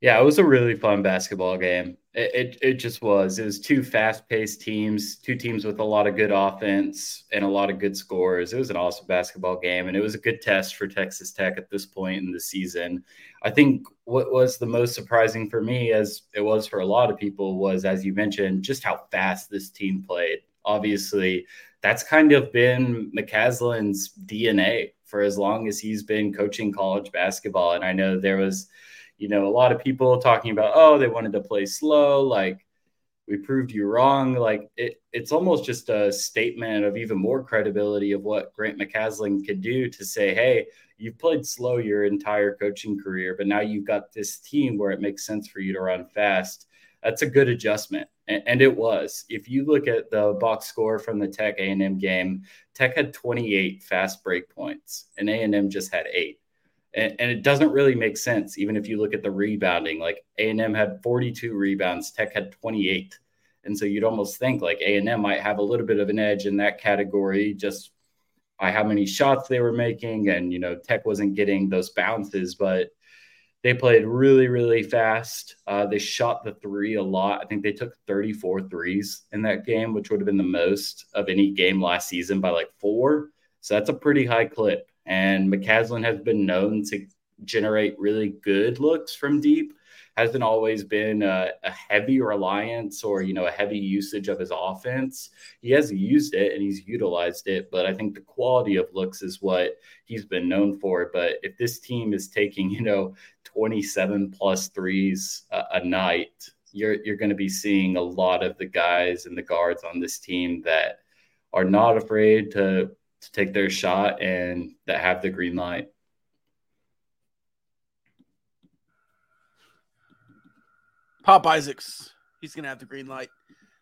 Yeah, it was a really fun basketball game. It, it, just was. It was two fast paced teams, two teams with a lot of good offense and a lot of good scores. It was an awesome basketball game, and it was a good test for Texas Tech at this point in the season. I think what was the most surprising for me, as it was for a lot of people, was as you mentioned, just how fast this team played. Obviously, that's kind of been McCasland's DNA for as long as he's been coaching college basketball. And I know there was you know, a lot of people talking about, oh, they wanted to play slow. Like, we proved you wrong. Like, it, it's almost just a statement of even more credibility of what Grant McCasland could do to say, hey, you've played slow your entire coaching career, but now you've got this team where it makes sense for you to run fast. That's a good adjustment. And, and it was. If you look at the box score from the Tech A&M game, Tech had 28 fast break points and A&M just had eight and, and it doesn't really make sense even if you look at the rebounding like a&m had 42 rebounds tech had 28 and so you'd almost think like a&m might have a little bit of an edge in that category just by how many shots they were making and you know tech wasn't getting those bounces but they played really really fast. Uh, they shot the three a lot. I think they took 34 threes in that game which would have been the most of any game last season by like four. So that's a pretty high clip and McCasland has been known to generate really good looks from deep. Hasn't always been a, a, heavy reliance or you know a heavy usage of his offense. He has used it and he's utilized it, but I think the quality of looks is what he's been known for. But if this team is taking you know 27 plus threes a, a night, you're you're going to be seeing a lot of the guys and the guards on this team that are not afraid to to take their shot and that have the green light. Pop Isaacs, he's gonna have the green light.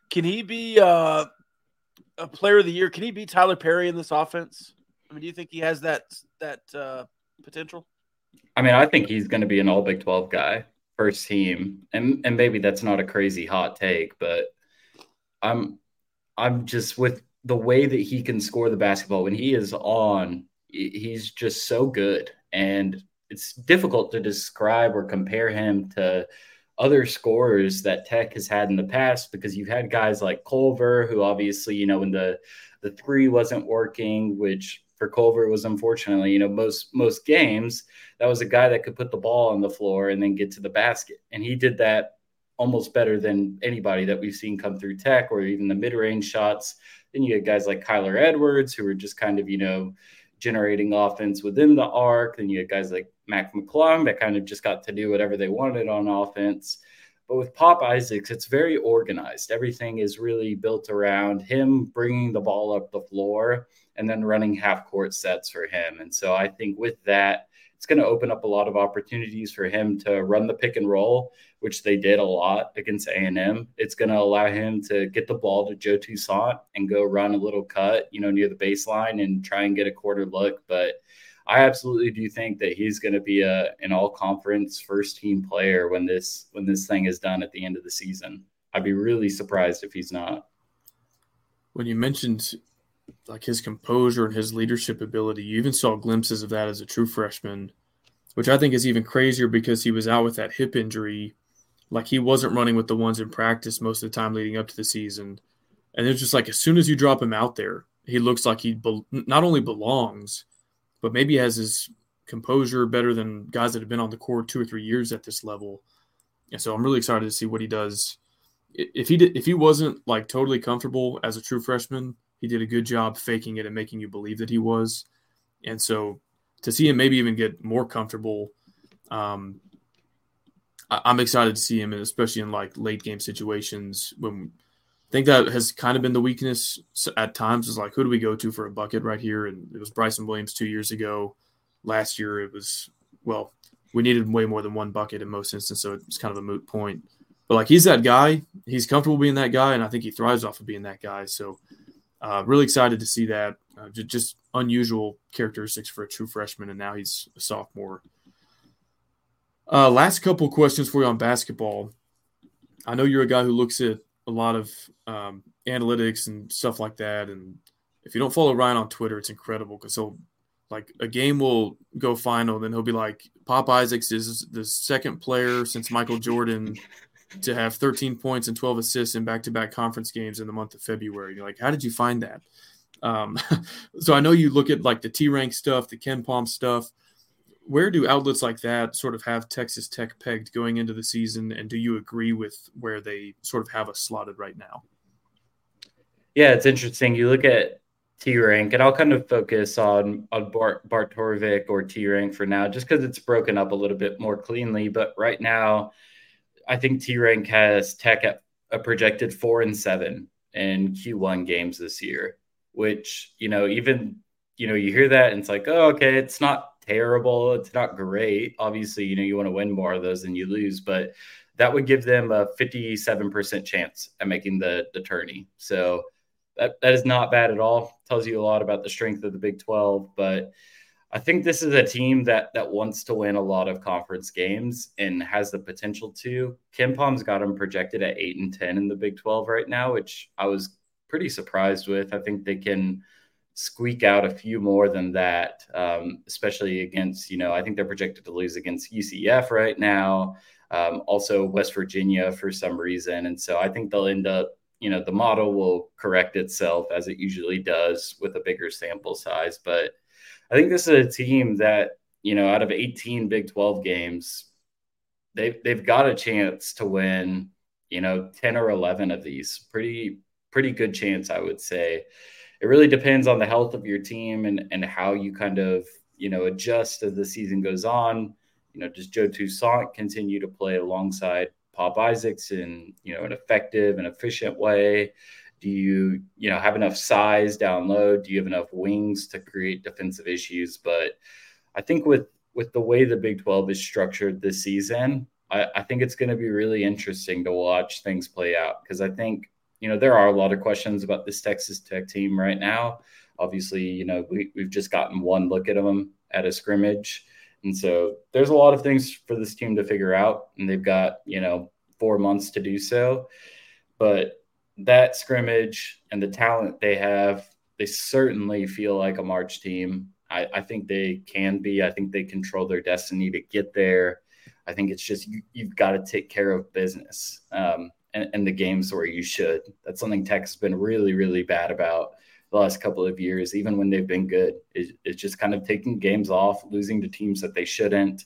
Can he be uh, a player of the year? Can he be Tyler Perry in this offense? I mean, do you think he has that that uh, potential? I mean, I think he's going to be an All Big Twelve guy, first team, and and maybe that's not a crazy hot take, but I'm I'm just with the way that he can score the basketball when he is on, he's just so good. And it's difficult to describe or compare him to other scorers that Tech has had in the past because you've had guys like Culver, who obviously, you know, when the the three wasn't working, which for Culver was unfortunately, you know, most most games, that was a guy that could put the ball on the floor and then get to the basket. And he did that almost better than anybody that we've seen come through Tech or even the mid-range shots then you had guys like Kyler Edwards, who were just kind of, you know, generating offense within the arc. Then you had guys like Mac McClung that kind of just got to do whatever they wanted on offense. But with Pop Isaacs, it's very organized. Everything is really built around him bringing the ball up the floor and then running half court sets for him. And so I think with that, it's going to open up a lot of opportunities for him to run the pick and roll, which they did a lot against A&M. It's going to allow him to get the ball to Joe Toussaint and go run a little cut, you know, near the baseline and try and get a quarter look. But I absolutely do think that he's going to be a an all conference first team player when this when this thing is done at the end of the season. I'd be really surprised if he's not. When you mentioned like his composure and his leadership ability. You even saw glimpses of that as a true freshman, which I think is even crazier because he was out with that hip injury. Like he wasn't running with the ones in practice most of the time leading up to the season. And it's just like as soon as you drop him out there, he looks like he be- not only belongs, but maybe has his composure better than guys that have been on the court two or three years at this level. And so I'm really excited to see what he does. If he did, if he wasn't like totally comfortable as a true freshman, he did a good job faking it and making you believe that he was. And so to see him maybe even get more comfortable, um, I, am excited to see him, and especially in like late game situations when I think that has kind of been the weakness at times. Is like, who do we go to for a bucket right here? And it was Bryson Williams two years ago. Last year, it was well, we needed way more than one bucket in most instances, so it's kind of a moot point. But like, he's that guy. He's comfortable being that guy, and I think he thrives off of being that guy. So, uh, really excited to see that. Uh, just, unusual characteristics for a true freshman, and now he's a sophomore. Uh, last couple questions for you on basketball. I know you're a guy who looks at a lot of um, analytics and stuff like that. And if you don't follow Ryan on Twitter, it's incredible because he'll like a game will go final, then he'll be like, Pop Isaacs is the second player since Michael Jordan to have 13 points and 12 assists in back-to-back conference games in the month of February. You're like, how did you find that? Um, so I know you look at like the T rank stuff, the KenPom stuff where do outlets like that sort of have Texas Tech pegged going into the season? And do you agree with where they sort of have us slotted right now? Yeah, it's interesting. You look at T rank, and I'll kind of focus on on Bart, Bart Torvik or T rank for now, just because it's broken up a little bit more cleanly. But right now, I think T rank has Tech at a projected four and seven in Q1 games this year, which you know even you know you hear that and it's like oh okay it's not terrible. It's not great. Obviously, you know, you want to win more of those than you lose, but that would give them a 57% chance at making the, the tourney. So that, that is not bad at all. Tells you a lot about the strength of the Big 12. But I think this is a team that that wants to win a lot of conference games and has the potential to. KenPom's got them projected at eight and 10 in the Big 12 right now, which I was pretty surprised with. I think they can squeak out a few more than that, um, especially against, you know, I think they're projected to lose against UCF right now, um, also West Virginia for some reason. And so I think they'll end up, you know, the model will correct itself as it usually does with a bigger sample size. But I think this is a team that, you know, out of 18 Big 12 games, they've, they've got a chance to win, you know, 10 or 11 of these. Pretty, pretty good chance, I would say it really depends on the health of your team and and how you kind of you know adjust as the season goes on. You know, does Joe Toussaint continue to play alongside Pop Isaacs in you know an effective and efficient way? Do you you know have enough size down low? Do you have enough wings to create defensive issues? But I think with with the way the Big 12 is structured this season, I, I think it's going to be really interesting to watch things play out because I think you know, there are a lot of questions about this Texas Tech team right now. Obviously, you know, we, we've just gotten one look at them at a scrimmage. And so there's a lot of things for this team to figure out, and they've got, you know, four months to do so. But that scrimmage and the talent they have, they certainly feel like a March team. I, I think they can be. I think they control their destiny to get there. I think it's just you, have got to take care of business. Um, and, and the games where you should. That's something Tech has been really, really bad about the last couple of years, even when they've been good. It, it's just kind of taking games off, losing to teams that they shouldn't,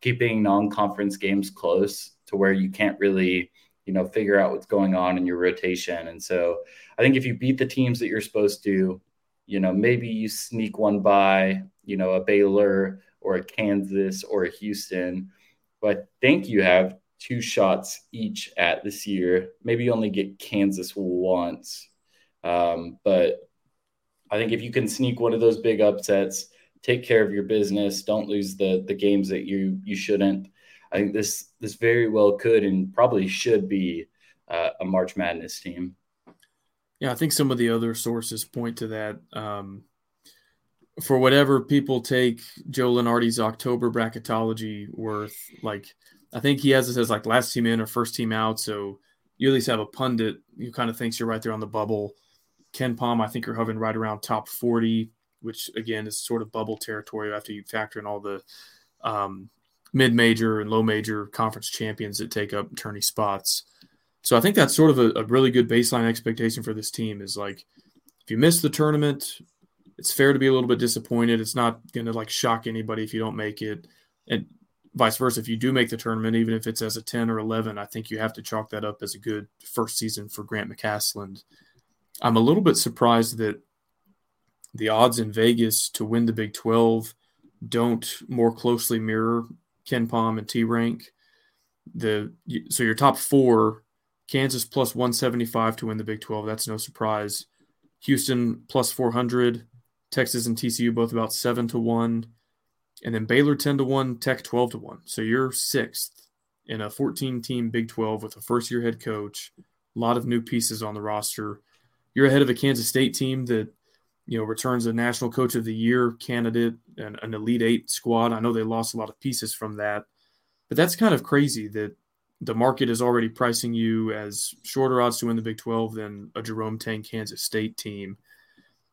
keeping non-conference games close to where you can't really, you know, figure out what's going on in your rotation. And so I think if you beat the teams that you're supposed to, you know, maybe you sneak one by, you know, a Baylor or a Kansas or a Houston. But I think you have two shots each at this year. Maybe you only get Kansas once. Um, but I think if you can sneak one of those big upsets, take care of your business, don't lose the the games that you you shouldn't. I think this this very well could and probably should be uh, a March Madness team. Yeah, I think some of the other sources point to that. Um, for whatever people take Joe Lunardi's October bracketology worth, like I think he has this as like last team in or first team out. So you at least have a pundit who kind of thinks you're right there on the bubble. KenPom, I think you're hovering right around top 40, which again is sort of bubble territory after you factor in all the um, mid major and low major conference champions that take up tourney spots. So I think that's sort of a, a really good baseline expectation for this team is like if you miss the tournament, it's fair to be a little bit disappointed. It's not going to like shock anybody if you don't make it. And vice versa. If you do make the tournament, even if it's as a 10 or 11, I think you have to chalk that up as a good first season for Grant McCasland. I'm a little bit surprised that the odds in Vegas to win the Big 12 don't more closely mirror KenPom and T rank. The so your top four, Kansas plus 175 to win the Big 12. That's no surprise. Houston plus 400. Texas and TCU both about 7 to 1. And then Baylor 10 to 1, Tech 12 to 1. So you're sixth in a 14 team Big 12 with a first year head coach, a lot of new pieces on the roster. You're ahead of a Kansas State team that you know returns a national coach of the year candidate and an elite eight squad. I know they lost a lot of pieces from that, but that's kind of crazy that the market is already pricing you as shorter odds to win the Big 12 than a Jerome Tang Kansas State team.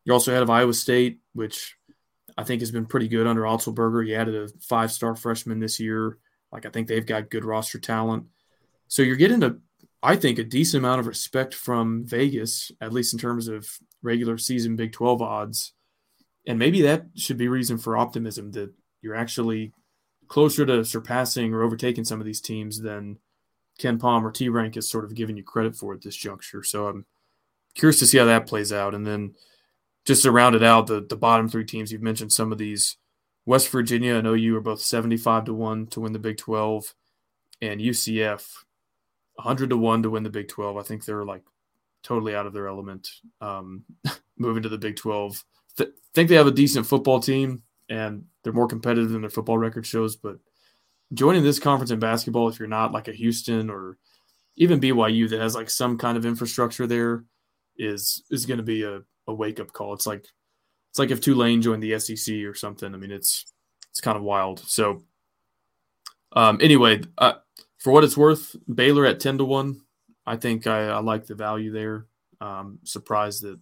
You're also ahead of Iowa State, which I think has been pretty good under Otzelberger. He added a five star freshman this year. Like, I think they've got good roster talent. So you're getting a, I think, a decent amount of respect from Vegas, at least in terms of regular season Big 12 odds. And maybe that should be reason for optimism that you're actually closer to surpassing or overtaking some of these teams than KenPom or T Rank is sort of giving you credit for at this juncture. So I'm curious to see how that plays out. And then just to round it out, the, the bottom three teams, you've mentioned some of these. West Virginia and OU are both 75 to 1 to win the Big 12, and UCF 100 to 1 to win the Big 12. I think they're like totally out of their element um, moving to the Big 12. Th- think they have a decent football team and they're more competitive than their football record shows, but joining this conference in basketball, if you're not like a Houston or even BYU that has like some kind of infrastructure there, is is going to be a, a wake up call. It's like it's like if Tulane joined the SEC or something. I mean, it's it's kind of wild. So, um, anyway, uh, for what it's worth, Baylor at ten to one. I think I, I like the value there. Um, surprised that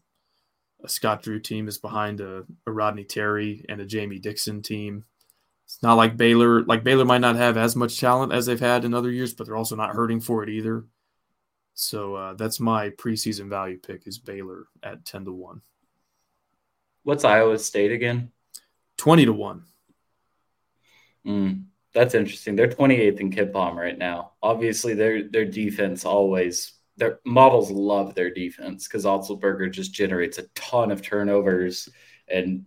a Scott Drew team is behind a, a Rodney Terry and a Jamie Dixon team. It's not like Baylor. Like Baylor might not have as much talent as they've had in other years, but they're also not hurting for it either. So uh, that's my preseason value pick is Baylor at ten to one. What's Iowa State again? Twenty to one. Mm, that's interesting. They're 28th in kid KenPom right now. Obviously, their their defense always their models love their defense because Otzelberger just generates a ton of turnovers and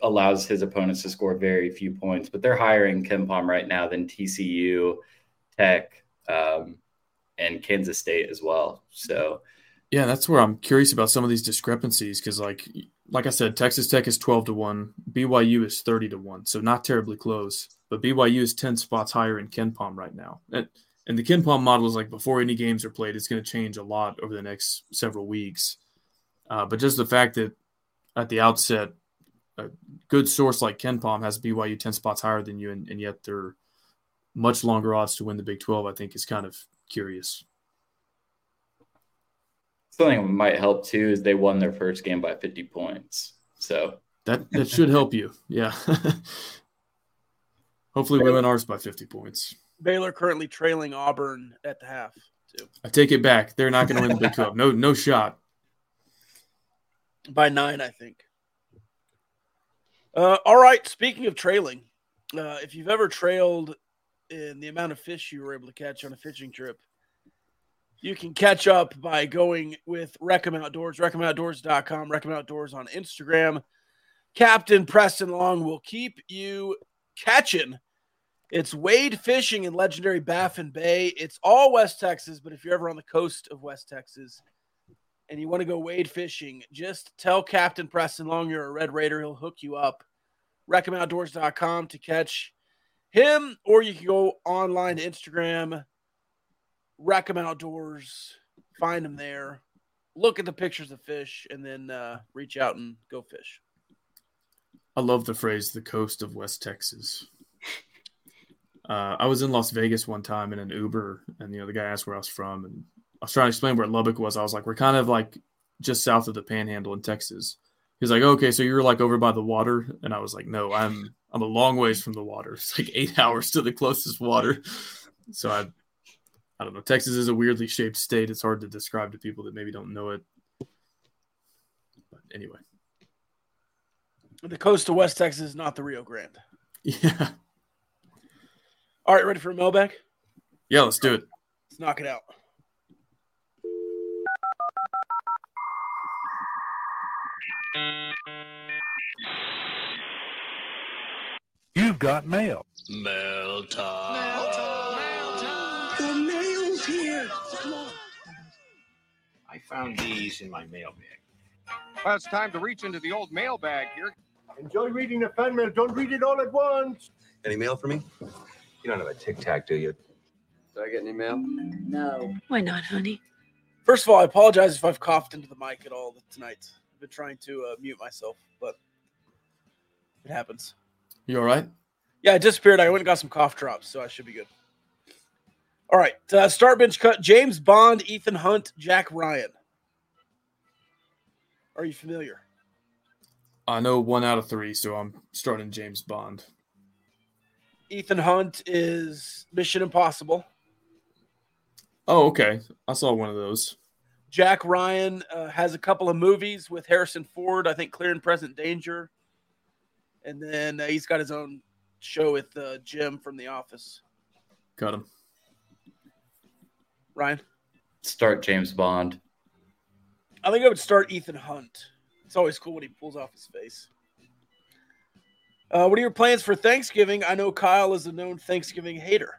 allows his opponents to score very few points. But they're higher in KenPom right now than TCU, Tech, um, and Kansas State as well. So, yeah, that's where I'm curious about some of these discrepancies because, like, like I said, Texas Tech is 12 to one, BYU is 30 to one, so not terribly close. But BYU is 10 spots higher in KenPom right now. And, and the KenPom model is like before any games are played, it's going to change a lot over the next several weeks. Uh, but just the fact that at the outset, a good source like KenPom has BYU 10 spots higher than you, and, and yet they're much longer odds to win the Big 12, I think is kind of curious. Something that might help too is they won their first game by 50 points. So that, that should help you. Yeah. Hopefully we win ours by 50 points. Baylor currently trailing Auburn at the half, too. I take it back. They're not going to win the Big 12. No, no shot. By nine, I think. Uh, all right. Speaking of trailing, uh, if you've ever trailed in the amount of fish you were able to catch on a fishing trip, you can catch up by going with Recom Outdoors, recomoutdoors.com, Recom Outdoors on Instagram. Captain Preston Long will keep you catching. It's Wade Fishing in legendary Baffin Bay. It's all West Texas, but if you're ever on the coast of West Texas and you want to go wade fishing, just tell Captain Preston Long you're a Red Raider. He'll hook you up. RecomOutdoors.com to catch him, or you can go online to Instagram, Recom Outdoors, find them there, look at the pictures of fish, and then uh, reach out and go fish. I love the phrase "the coast of West Texas." Uh, I was in Las Vegas one time in an Uber, and you know the guy asked where I was from, and I was trying to explain where Lubbock was. I was like, "We're kind of like just south of the Panhandle in Texas." He's like, "Okay, so you're like over by the water," and I was like, "No, I'm I'm a long ways from the water. It's like eight hours to the closest water." So I, I don't know. Texas is a weirdly shaped state. It's hard to describe to people that maybe don't know it. But anyway, the coast of West Texas is not the Rio Grande. Yeah. All right, ready for a mailbag? Yeah, let's do it. Let's knock it out. You've got mail. Mail time. The mail's here. Come on. I found these in my mailbag. Well, it's time to reach into the old mailbag here. Enjoy reading the fan mail. Don't read it all at once. Any mail for me? You don't have a tic tac, do you? Did I get any mail? No. Why not, honey? First of all, I apologize if I've coughed into the mic at all tonight. I've been trying to uh, mute myself, but it happens. You all right? Yeah, I disappeared. I went and got some cough drops, so I should be good. All right. Uh, start bench cut James Bond, Ethan Hunt, Jack Ryan. Are you familiar? I know one out of three, so I'm starting James Bond. Ethan Hunt is Mission Impossible. Oh, okay. I saw one of those. Jack Ryan uh, has a couple of movies with Harrison Ford. I think Clear and Present Danger, and then uh, he's got his own show with uh, Jim from The Office. Got him. Ryan, Start James Bond. I think I would start Ethan Hunt. It's always cool when he pulls off his face. Uh, what are your plans for Thanksgiving? I know Kyle is a known Thanksgiving hater.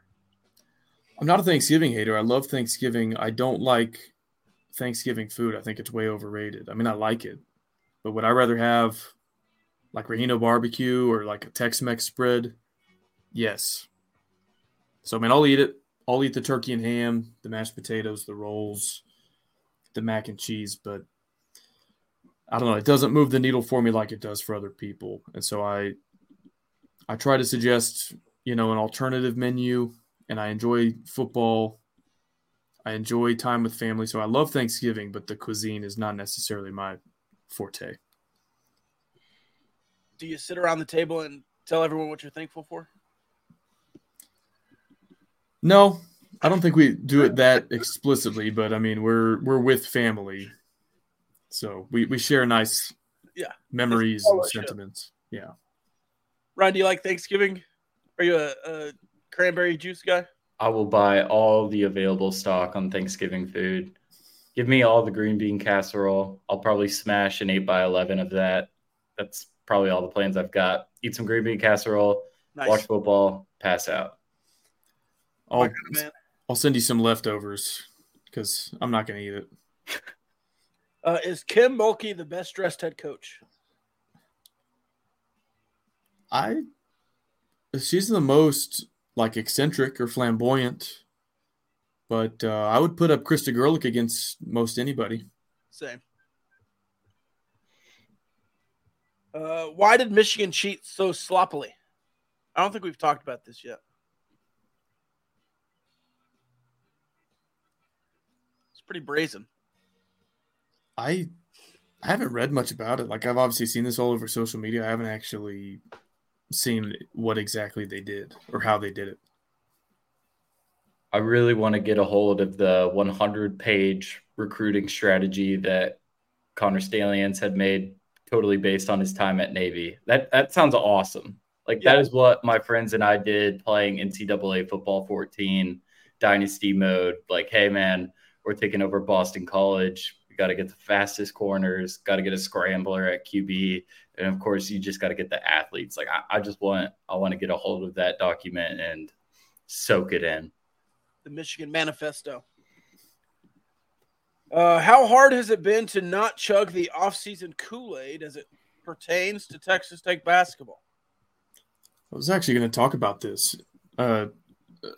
I'm not a Thanksgiving hater. I love Thanksgiving. I don't like Thanksgiving food. I think it's way overrated. I mean, I like it, but would I rather have like Rehino barbecue or like a Tex-Mex spread? Yes. So I mean, I'll eat it. I'll eat the turkey and ham, the mashed potatoes, the rolls, the mac and cheese, but I don't know. It doesn't move the needle for me like it does for other people, and so I I try to suggest you know an alternative menu, and I enjoy football. I enjoy time with family, so I love Thanksgiving, but the cuisine is not necessarily my forte. Do you sit around the table and tell everyone what you're thankful for? No, I don't think we do it that explicitly, but I mean we're we're with family, so we we share nice Yeah. memories and sentiments. Yeah, Ryan, do you like Thanksgiving? Are you a, a cranberry juice guy? I will buy all the available stock on Thanksgiving food. Give me all the green bean casserole. I'll probably smash an 8 by 11 of that. That's probably all the plans I've got. Eat some green bean casserole, Nice. watch football, pass out. I'll kind of man. I'll send you some leftovers because I'm not gonna eat it. Uh, is Kim Mulkey the best dressed head coach? I she's the most like eccentric or flamboyant, but uh, I would put up Krista Gerlich against most anybody. Same. Uh, why did Michigan cheat so sloppily? I don't think we've talked about this yet. Pretty brazen. I I haven't read much about it. Like I've obviously seen this all over social media. I haven't actually seen what exactly they did or how they did it. I really want to get a hold of the 100 page recruiting strategy that Connor Stallions had made totally based on his time at Navy. That that sounds awesome. Like that Yeah. is what my friends and I did playing NCAA football 14 dynasty mode. Like, hey man, we're taking over Boston College. We got to get the fastest corners, got to get a scrambler at QB. And of course, you just got to get the athletes. Like I, I just want I want to get a hold of that document and soak it in. The Michigan Manifesto. Uh, how hard has it been to not chug the offseason Kool Aid as it pertains to Texas Tech basketball? I was actually going to talk about this. Uh,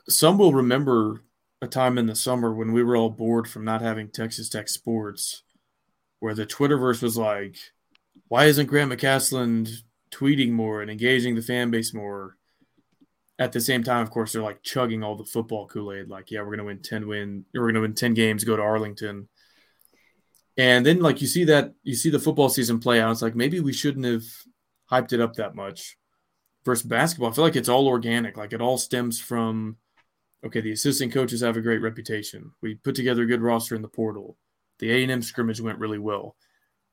some will remember a time in the summer when we were all bored from not having Texas Tech sports, where the Twitterverse was like, "Why isn't Grant McCasland tweeting more and engaging the fan base more?" At the same time, of course, they're like chugging all the football Kool Aid. Like, yeah, we're to win ten win, we're to win ten games, go to Arlington, and then like you see that you see the football season play out. It's like maybe we shouldn't have hyped it up that much versus basketball, I feel like it's all organic. Like it all stems from okay, the assistant coaches have a great reputation. We put together a good roster in the portal. The A and M scrimmage went really well.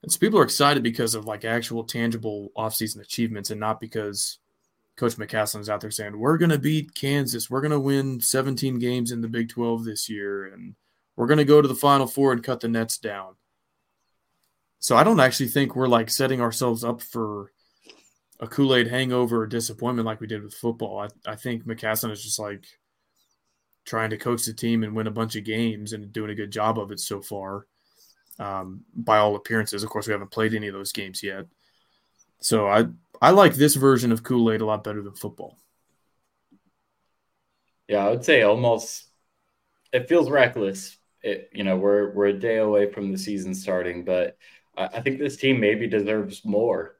And so people are excited because of like actual tangible offseason achievements and not because Coach McCasland's out there saying, We're gonna beat Kansas, we're gonna win 17 games in the Big 12 this year, and we're gonna go to the final four and cut the nets down. So I don't actually think we're like setting ourselves up for a Kool Aid hangover or disappointment like we did with football. I, I think McCaslin is just like trying to coach the team and win a bunch of games and doing a good job of it so far. Um, by all appearances, of course, we haven't played any of those games yet. So I I like this version of Kool Aid a lot better than football. Yeah, I would say almost. It feels reckless. It you know we're we're a day away from the season starting, but I, I think this team maybe deserves more,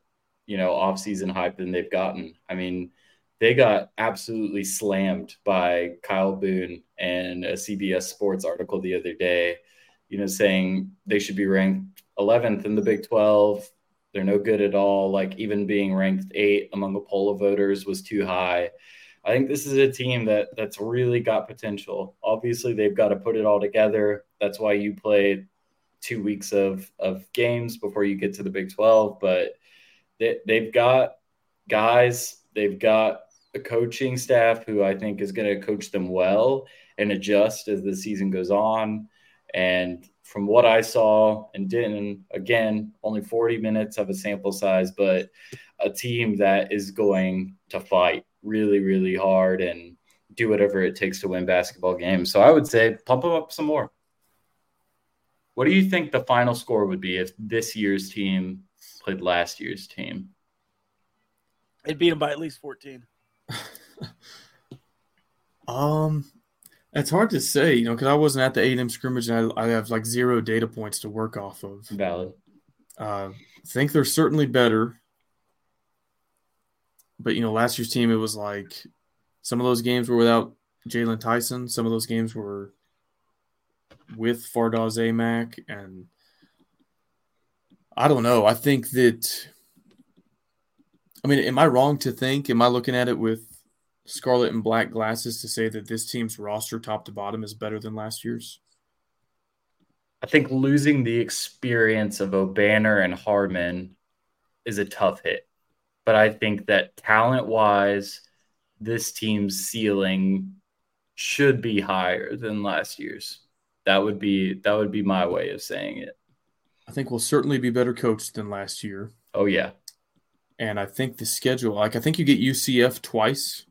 you know, off season hype than they've gotten. I mean, they got absolutely slammed by Kyle Boone and a CBS Sports article the other day, you know, saying they should be ranked 11th in the Big 12. They're no good at all. Like even being ranked eight among the poll of voters was too high. I think this is a team that that's really got potential. Obviously, they've got to put it all together. That's why you play two weeks of of games before you get to the Big 12. But they, they've got guys, they've got a coaching staff who I think is going to coach them well and adjust as the season goes on. And from what I saw and didn't, again, only 40 minutes of a sample size, but a team that is going to fight really, really hard and do whatever it takes to win basketball games. So I would say pump them up some more. What do you think the final score would be if this year's team played last year's team? It'd beat them by at least 14. Um, it's hard to say, you know, because I wasn't at the A and M scrimmage, and I, I, have like zero data points to work off of. Valid. Uh, I think they're certainly better, but you know, last year's team, it was like some of those games were without Jaylon Tyson. Some of those games were with Fardaws Aimaq, and I don't know. I think that I mean, am I wrong to think? Am I looking at it with scarlet and black glasses to say that this team's roster, top to bottom, is better than last year's? I think losing the experience of Obanor and Harmon is a tough hit. But I think that talent wise, this team's ceiling should be higher than last year's. That would be that would be my way of saying it. I think we'll certainly be better coached than last year. Oh yeah and I think the schedule, like I think you get UCF twice.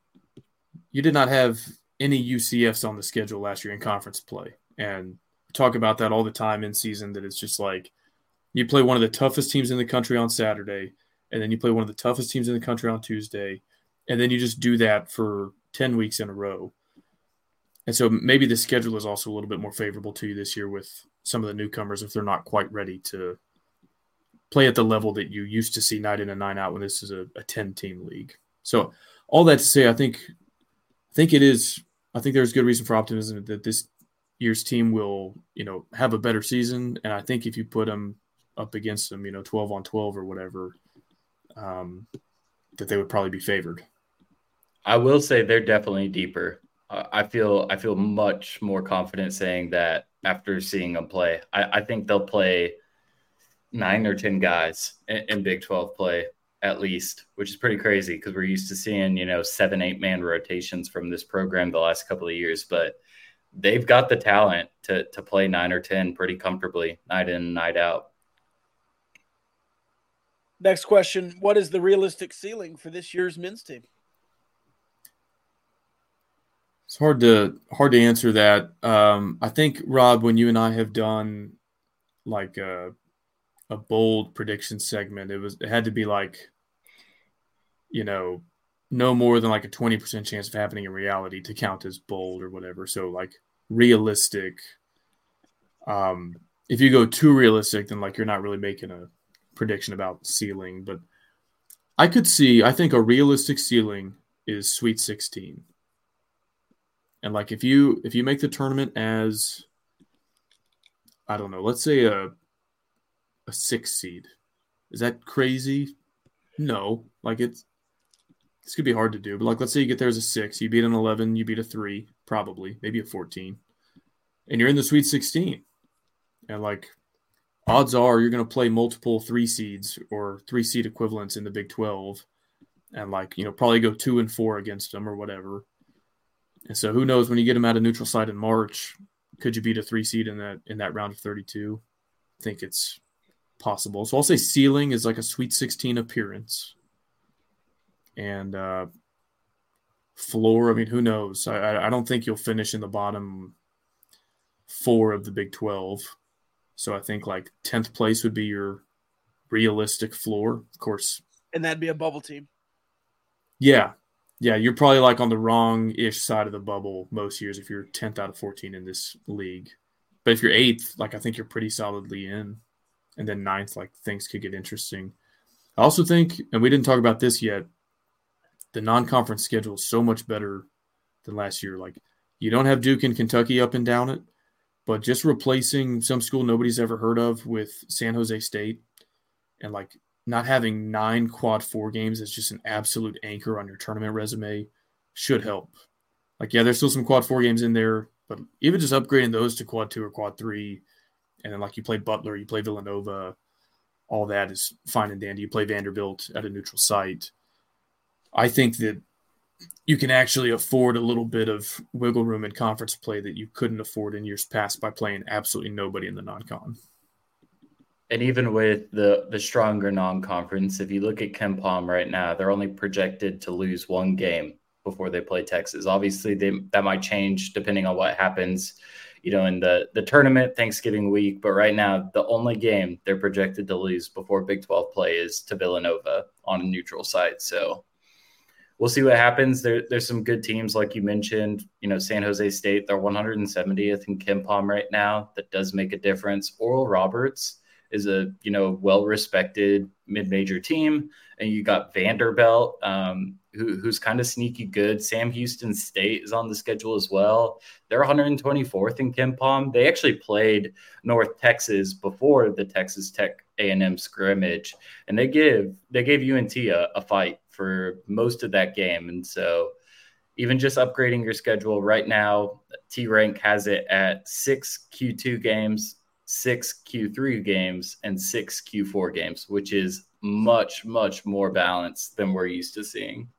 You did not have any UCFs on the schedule last year in conference play, and talk about that all the time in season. That it's just like you play one of the toughest teams in the country on Saturday, and then you play one of the toughest teams in the country on Tuesday, and then you just do that for ten weeks in a row. And so maybe the schedule is also a little bit more favorable to you this year with some of the newcomers if they're not quite ready to play at the level that you used to see night in and night out when this is a, a 10 team league. So all that to say, I think, I think it is, I think there's good reason for optimism that this year's team will, you know, have a better season. And I think if you put them up against them, you know, 12 on 12 or whatever, um, that they would probably be favored. I will say they're definitely deeper. I feel I feel much more confident saying that after seeing them play. I, I think they'll play nine or 10 guys in, in Big 12 play at least, which is pretty crazy because we're used to seeing, you know, seven, eight man rotations from this program the last couple of years. But they've got the talent to, to play nine or 10 pretty comfortably, night in, night out. Next question What is the realistic ceiling for this year's men's team? It's hard to hard to answer that. Um, I think Rob, when you and I have done like uh, a bold prediction segment. It was it had to be like, you know, no more than like a twenty percent chance of happening in reality to count as bold or whatever. So like realistic. Um, if you go too realistic, then like you're not really making a prediction about ceiling. But I could see. I think a realistic ceiling is Sweet Sixteen. And like if you if you make the tournament as I don't know, let's say a a six seed. Is that crazy? No. Like it's this could be hard to do, but like let's say you get there as a six, you beat an eleven, you beat a three, probably, maybe a fourteen, and you're in the Sweet Sixteen, and like odds are you're going to play multiple three seeds or three seed equivalents in the Big Twelve, and like you know probably go two and four against them or whatever. And so who knows when you get them out of neutral site in March, could you beat a three seed in that in that round of thirty two? I think it's possible. So I'll say ceiling is like a Sweet 16 appearance. And uh, floor, I mean, who knows? I, I don't think you'll finish in the bottom four of the Big 12. So I think like 10th place would be your realistic floor. Of course. And that'd be a bubble team. Yeah. Yeah. You're probably like on the wrong ish side of the bubble most years if you're 10th out of 14 in this league. But if you're eighth, like I think you're pretty solidly in. And then ninth, like things could get interesting. I also think, and we didn't talk about this yet, the non conference schedule is so much better than last year. Like you don't have Duke and Kentucky up and down it, but just replacing some school nobody's ever heard of with San Jose State and like not having nine quad four games is just an absolute anchor on your tournament resume should help. Like, yeah, there's still some quad four games in there, but even just upgrading those to quad two or quad three, and then like you play Butler, you play Villanova, all that is fine and dandy. You play Vanderbilt at a neutral site. I think that you can actually afford a little bit of wiggle room in conference play that you couldn't afford in years past by playing absolutely nobody in the non-con. And even with the the stronger non-conference, if you look at KenPom right now, they're only projected to lose one game before they play Texas. Obviously, they, that might change depending on what happens, you know, in the the tournament Thanksgiving week. But right now, the only game they're projected to lose before Big Twelve play is to Villanova on a neutral site. So we'll see what happens. There, there's some good teams like you mentioned. You know, San Jose State, they're 170th in KenPom right now. That does make a difference. Oral Roberts is a you know well respected mid major team, and you got Vanderbilt, um, who, who's kind of sneaky good. Sam Houston State is on the schedule as well. They're 124th in KenPom. They actually played North Texas before the Texas Tech A&M scrimmage, and they give they gave UNT a, a fight for most of that game, and so even just upgrading your schedule right now, T Rank has it at six Q2 games, six Q3 games, and six Q4 games, which is much, much more balanced than we're used to seeing.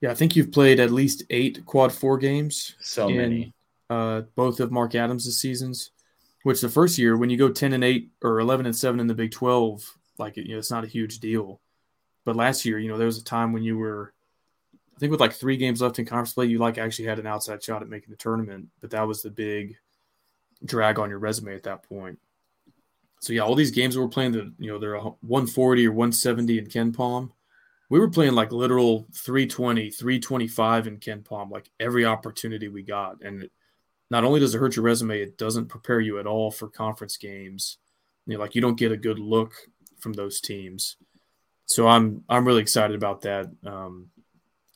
Yeah, I think you've played at least eight quad four games. So in, many. Uh, both of Mark Adams' seasons, which the first year, when you go 10 and 8 or 11 and 7 in the Big 12, like, you know, it's not a huge deal. But last year, you know, there was a time when you were, I think with like three games left in conference play, you like actually had an outside shot at making the tournament. But that was the big drag on your resume at that point. So yeah, all these games that we're playing, the you know they're 140 or 170 in KenPom. We were playing like literal 320, 325 in KenPom, like every opportunity we got. And it, not only does it hurt your resume, it doesn't prepare you at all for conference games. You know, like you don't get a good look from those teams. So I'm I'm really excited about that. Um,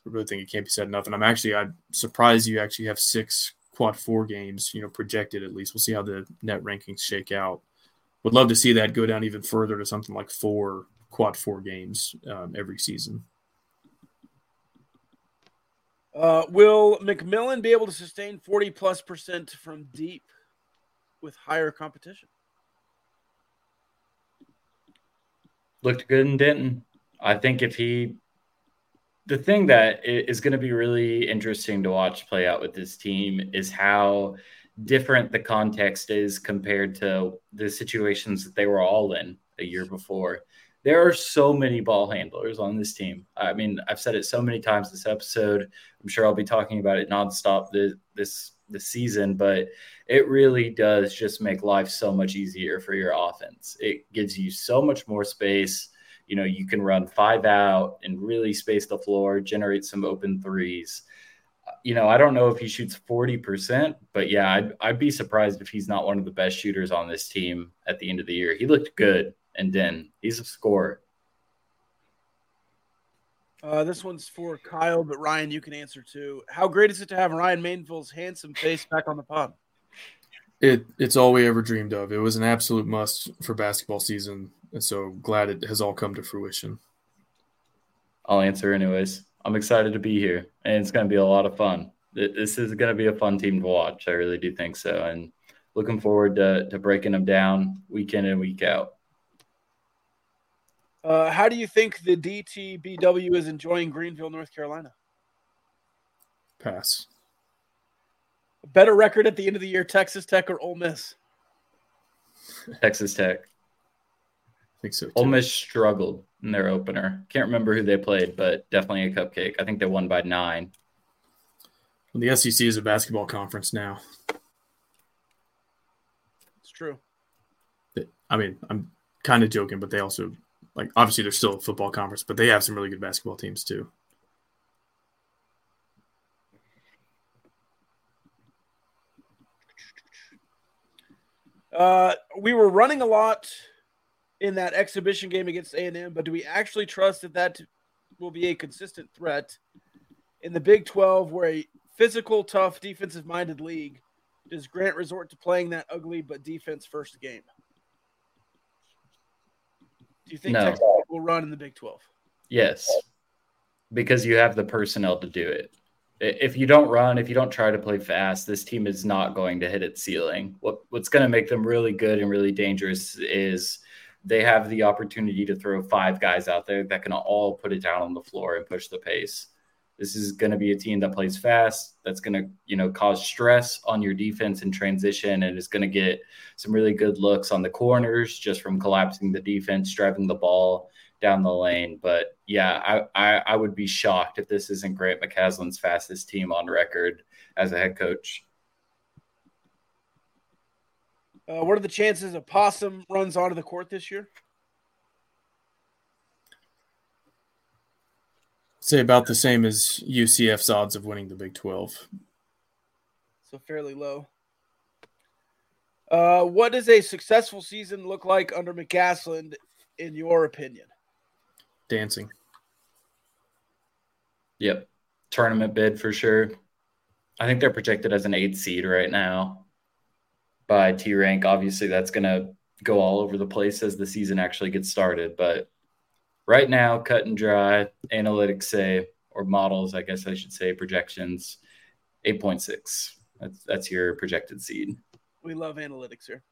I really think it can't be said enough. And I'm actually I'm surprised you actually have six quad four games, you know, projected at least. We'll see how the net rankings shake out. Would love to see that go down even further to something like four quad four games um, every season. Uh, will McMillian be able to sustain 40 plus percent from deep with higher competition? Looked good in Denton. I think if he, the thing that is going to be really interesting to watch play out with this team is how different the context is compared to the situations that they were all in a year before. There are so many ball handlers on this team. I mean, I've said it so many times this episode. I'm sure I'll be talking about it nonstop this this this season, but it really does just make life so much easier for your offense. It gives you so much more space. You know, you can run five out and really space the floor, generate some open threes you know, I don't know if he shoots 40%, but yeah, I'd, I'd be surprised if he's not one of the best shooters on this team at the end of the year. He looked good, and then he's a scorer. Uh, this one's for Kyle, but Ryan, you can answer too. How great is it to have Ryan Mainville's handsome face back on the pod? It it's all we ever dreamed of. It was an absolute must for basketball season, and so glad it has all come to fruition. I'll answer anyways. I'm excited to be here, and it's going to be a lot of fun. This is going to be a fun team to watch. I really do think so, and looking forward to, to breaking them down week in and week out. Uh, how do you think the DTBW is enjoying Greenville, North Carolina? Pass. A better record at the end of the year, Texas Tech or Ole Miss? Texas Tech. I think so. Too. Ole Miss struggled in their opener. Can't remember who they played, but definitely a cupcake. I think they won by nine. Well, the SEC is a basketball conference now. It's true. I mean, I'm kind of joking, but they also like obviously they're still a football conference, but they have some really good basketball teams too. Uh, we were running a lot in that exhibition game against A&M, but do we actually trust that that will be a consistent threat in the Big 12 where a physical, tough, defensive-minded league does Grant resort to playing that ugly but defense first game? Do you think No. Texas will run in the Big 12? Yes, because you have the personnel to do it. If you don't run, if you don't try to play fast, this team is not going to hit its ceiling. What what's going to make them really good and really dangerous is they have the opportunity to throw five guys out there that can all put it down on the floor and push the pace. This is going to be a team that plays fast. That's going to, you know, cause stress on your defense in transition, and is going to get some really good looks on the corners just from collapsing the defense, driving the ball down the lane. But yeah, I, I, I would be shocked if this isn't Grant McCasland's fastest team on record as a head coach. Uh, what are the chances a possum runs onto the court this year? Say about the same as UCF's odds of winning the Big 12. So fairly low. Uh, what does a successful season look like under McCasland, in your opinion? Dancing. Yep. Tournament bid for sure. I think they're projected as an eight seed right now by T rank. Obviously, that's going to go all over the place as the season actually gets started. But right now, cut and dry, analytics say, or models, I guess I should say, projections, 8.6. That's, that's your projected seed. We love analytics here.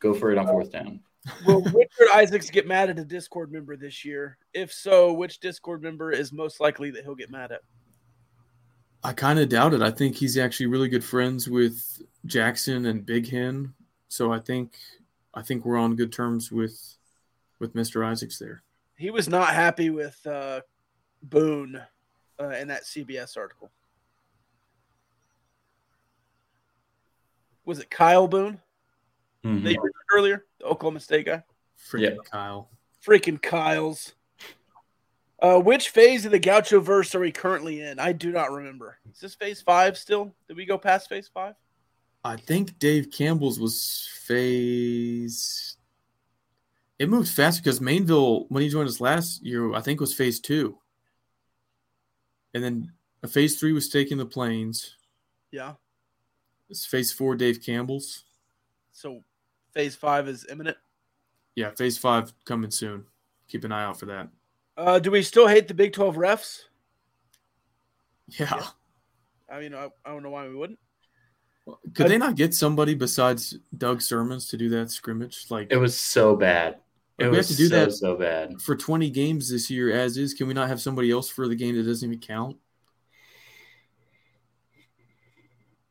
Go for it on fourth down. Will Richard Isaacs get mad at a Discord member this year? If so, which Discord member is most likely that he'll get mad at? I kind of doubt it. I think he's actually really good friends with Jackson and Big Hen, so I think I think we're on good terms with with Mr. Isaacs there. He was not happy with uh, Boone uh, in that CBS article. Was it Kyle Boone Mhm. that you earlier? The Oklahoma State guy? Freaking Yeah. Kyle. Freaking Kyles. Uh, which phase of the Gaucho verse are we currently in? I do not remember. Is this phase five still? Did we go past phase five? I think Dave Campbell's was phase. It moved fast because Mainville, when he joined us last year, I think was phase two. And then a phase three was taking the planes. Yeah. It's phase four, Dave Campbell's. So phase five is imminent. Yeah, phase five coming soon. Keep an eye out for that. Uh, do we still hate the Big 12 refs? Yeah. I mean, I, I don't know why we wouldn't. Could they not get somebody besides Doug Sirmons to do that scrimmage? Like It was so bad. It Like, we have to do so, that so bad. for 20 games this year as is. Can we not have somebody else for the game that doesn't even count?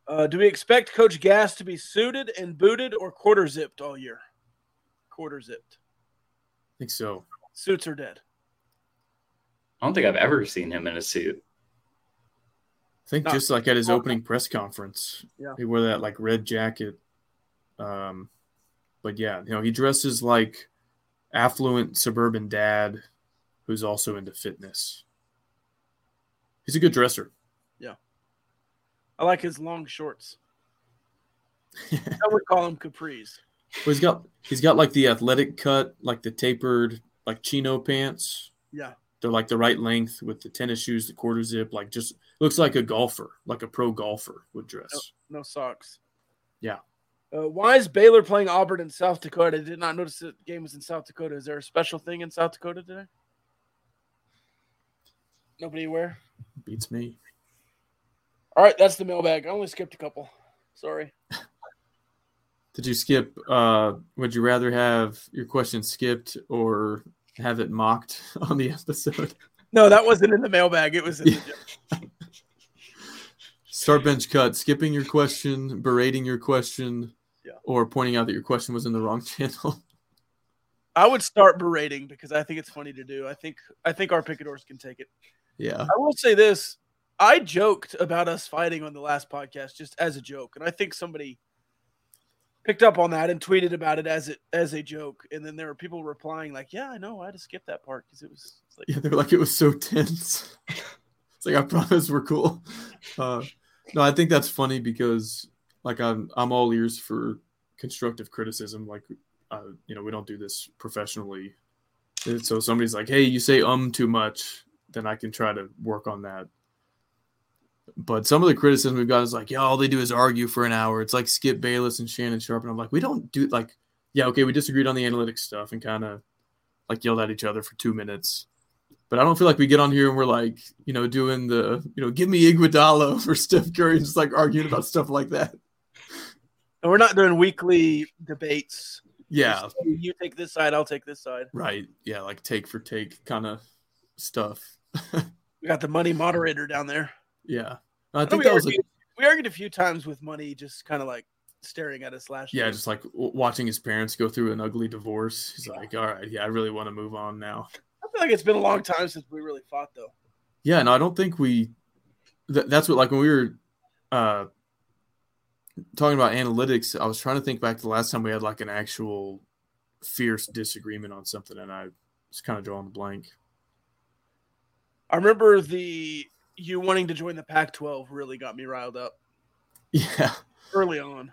Uh, do we expect Coach Gas to be suited and booted or quarter zipped all year? Quarter zipped. I think so. Suits are dead. I don't think I've ever seen him in a suit. I think No. just like at his opening press conference, Yeah. he wore that like red jacket. Um, but yeah, you know, he dresses like affluent suburban dad who's also into fitness. He's a good dresser. Yeah. I like his long shorts. I would call them capris. Well, he's got he's got like the athletic cut, like the tapered, like chino pants. Yeah. They're like the right length with the tennis shoes, the quarter zip, like just looks like a golfer, like a pro golfer would dress. No socks. Yeah. Uh, why is Baylor playing Auburn in South Dakota? I did not notice the game was in South Dakota. Is there a special thing in South Dakota today? Nobody aware? Beats me. All right, that's the mailbag. I only skipped a couple. Sorry. Did you skip? Uh, would you rather have your question skipped or have it mocked on the episode? No, that wasn't in the mailbag. It was in the Start bench cut, skipping your question, berating your question, Yeah. or pointing out that your question was in the wrong channel. I would start berating because I think it's funny to do. I think I think our picadors can take it. yeah. I will say this. I joked about us fighting on the last podcast just as a joke, and I think somebody picked up on that and tweeted about it as it as a joke, and then there were people replying like, "Yeah, I know, I had to skip that part because it was." Like, yeah, they're like it was so tense. it's like I promise we're cool. Uh, no, I think that's funny because like I'm I'm all ears for constructive criticism. Like, uh, you know, we don't do this professionally. So somebody's like, "Hey, you say um too much," then I can try to work on that. But some of the criticism we've got is like, yeah, all they do is argue for an hour. It's like Skip Bayless and Shannon Sharpe. And I'm like, we don't do like, yeah, okay, we disagreed on the analytics stuff and kind of like yelled at each other for two minutes. But I don't feel like we get on here and we're like, you know, doing the, you know, give me Iguodala for Steph Curry and just like arguing about stuff like that. And we're not doing weekly debates. Yeah. Just, you take this side, I'll take this side. Right. Yeah, like take for take kind of stuff. we got the money moderator down there. Yeah. I think that was argued, a, we argued a few times with money, just kind of like staring at us last yeah, year. just like w- watching his parents go through an ugly divorce. He's like, all right, yeah, I really want to move on now. I feel like it's been a long time since we really fought, though. Yeah, no, I don't think we. Th- that's what like when we were uh talking about analytics. I was trying to think back to the last time we had like an actual fierce disagreement on something, and I was kind of drawing a blank. I remember the you wanting to join the Pac-12 really got me riled up Yeah, early on.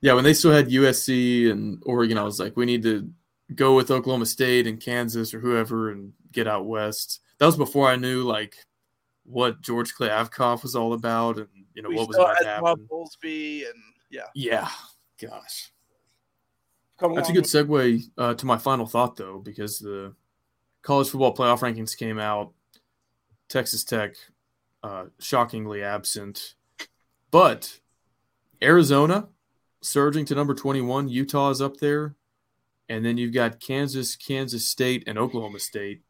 yeah. When they still had USC and Oregon, I was like, we need to go with Oklahoma State and Kansas or whoever and get out west. That was before I knew like what George Kliavkoff was all about and you know we what was still about to had Bob happen. Bowlesby and yeah, Yeah, gosh. come That's a good segue uh, to my final thought, though, because the college football playoff rankings came out. Texas Tech, uh, shockingly absent, but Arizona surging to number 21. Utah is up there. And then you've got Kansas, Kansas State, and Oklahoma State.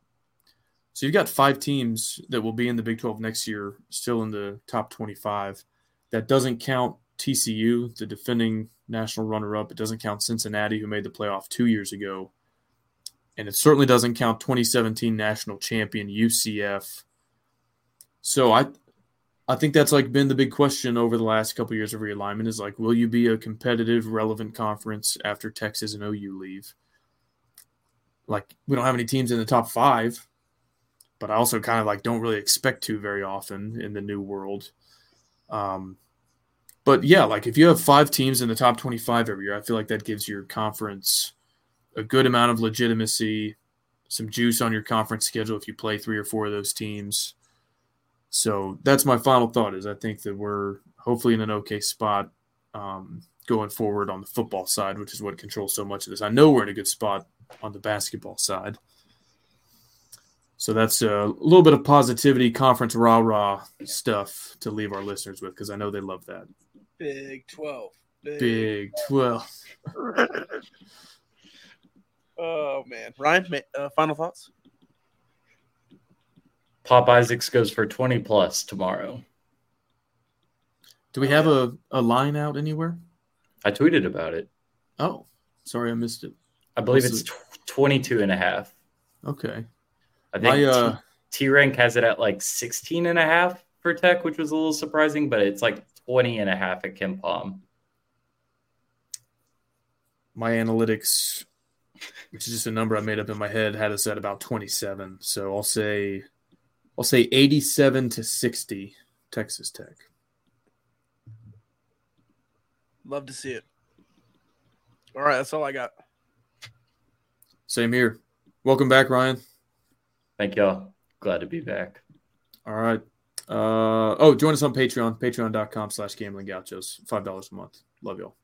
So you've got five teams that will be in the Big 12 next year, still in the top 25. That doesn't count TCU, the defending national runner up. It doesn't count Cincinnati, who made the playoff two years ago. And it certainly doesn't count 2017 national champion UCF. So I I think that's like been the big question over the last couple of years of realignment is like, will you be a competitive, relevant conference after Texas and OU leave? Like, we don't have any teams in the top five, but I also kind of like don't really expect to very often in the new world. Um, but yeah, like if you have five teams in the top 25 every year, I feel like that gives your conference a good amount of legitimacy, some juice on your conference schedule if you play three or four of those teams. So that's my final thought is I think that we're hopefully in an okay spot um, going forward on the football side, which is what controls so much of this. I know we're in a good spot on the basketball side. So that's a little bit of positivity, conference rah rah stuff to leave our listeners with because I know they love that. Big 12. Big 12. Oh man, Ryan, uh, final thoughts? Pop Isaacs goes for 20 plus tomorrow. Do we have a, a line out anywhere? I tweeted about it. Oh, sorry, I missed it. I believe it's tw- 22 and a half. Okay. I think My, uh, T rank has it at like 16 and a half for tech, which was a little surprising, but it's like 20 and a half at KenPom. My analytics, which is just a number I made up in my head, had us at about 27. So I'll say I'll say 87 to 60 Texas Tech. Love to see it. All right, that's all I got. Same here. Welcome back, Ryan. Thank y'all. Glad to be back. All right. Uh, oh, join us on Patreon, patreon.com slash gambling gauchos. $5 a month. Love y'all.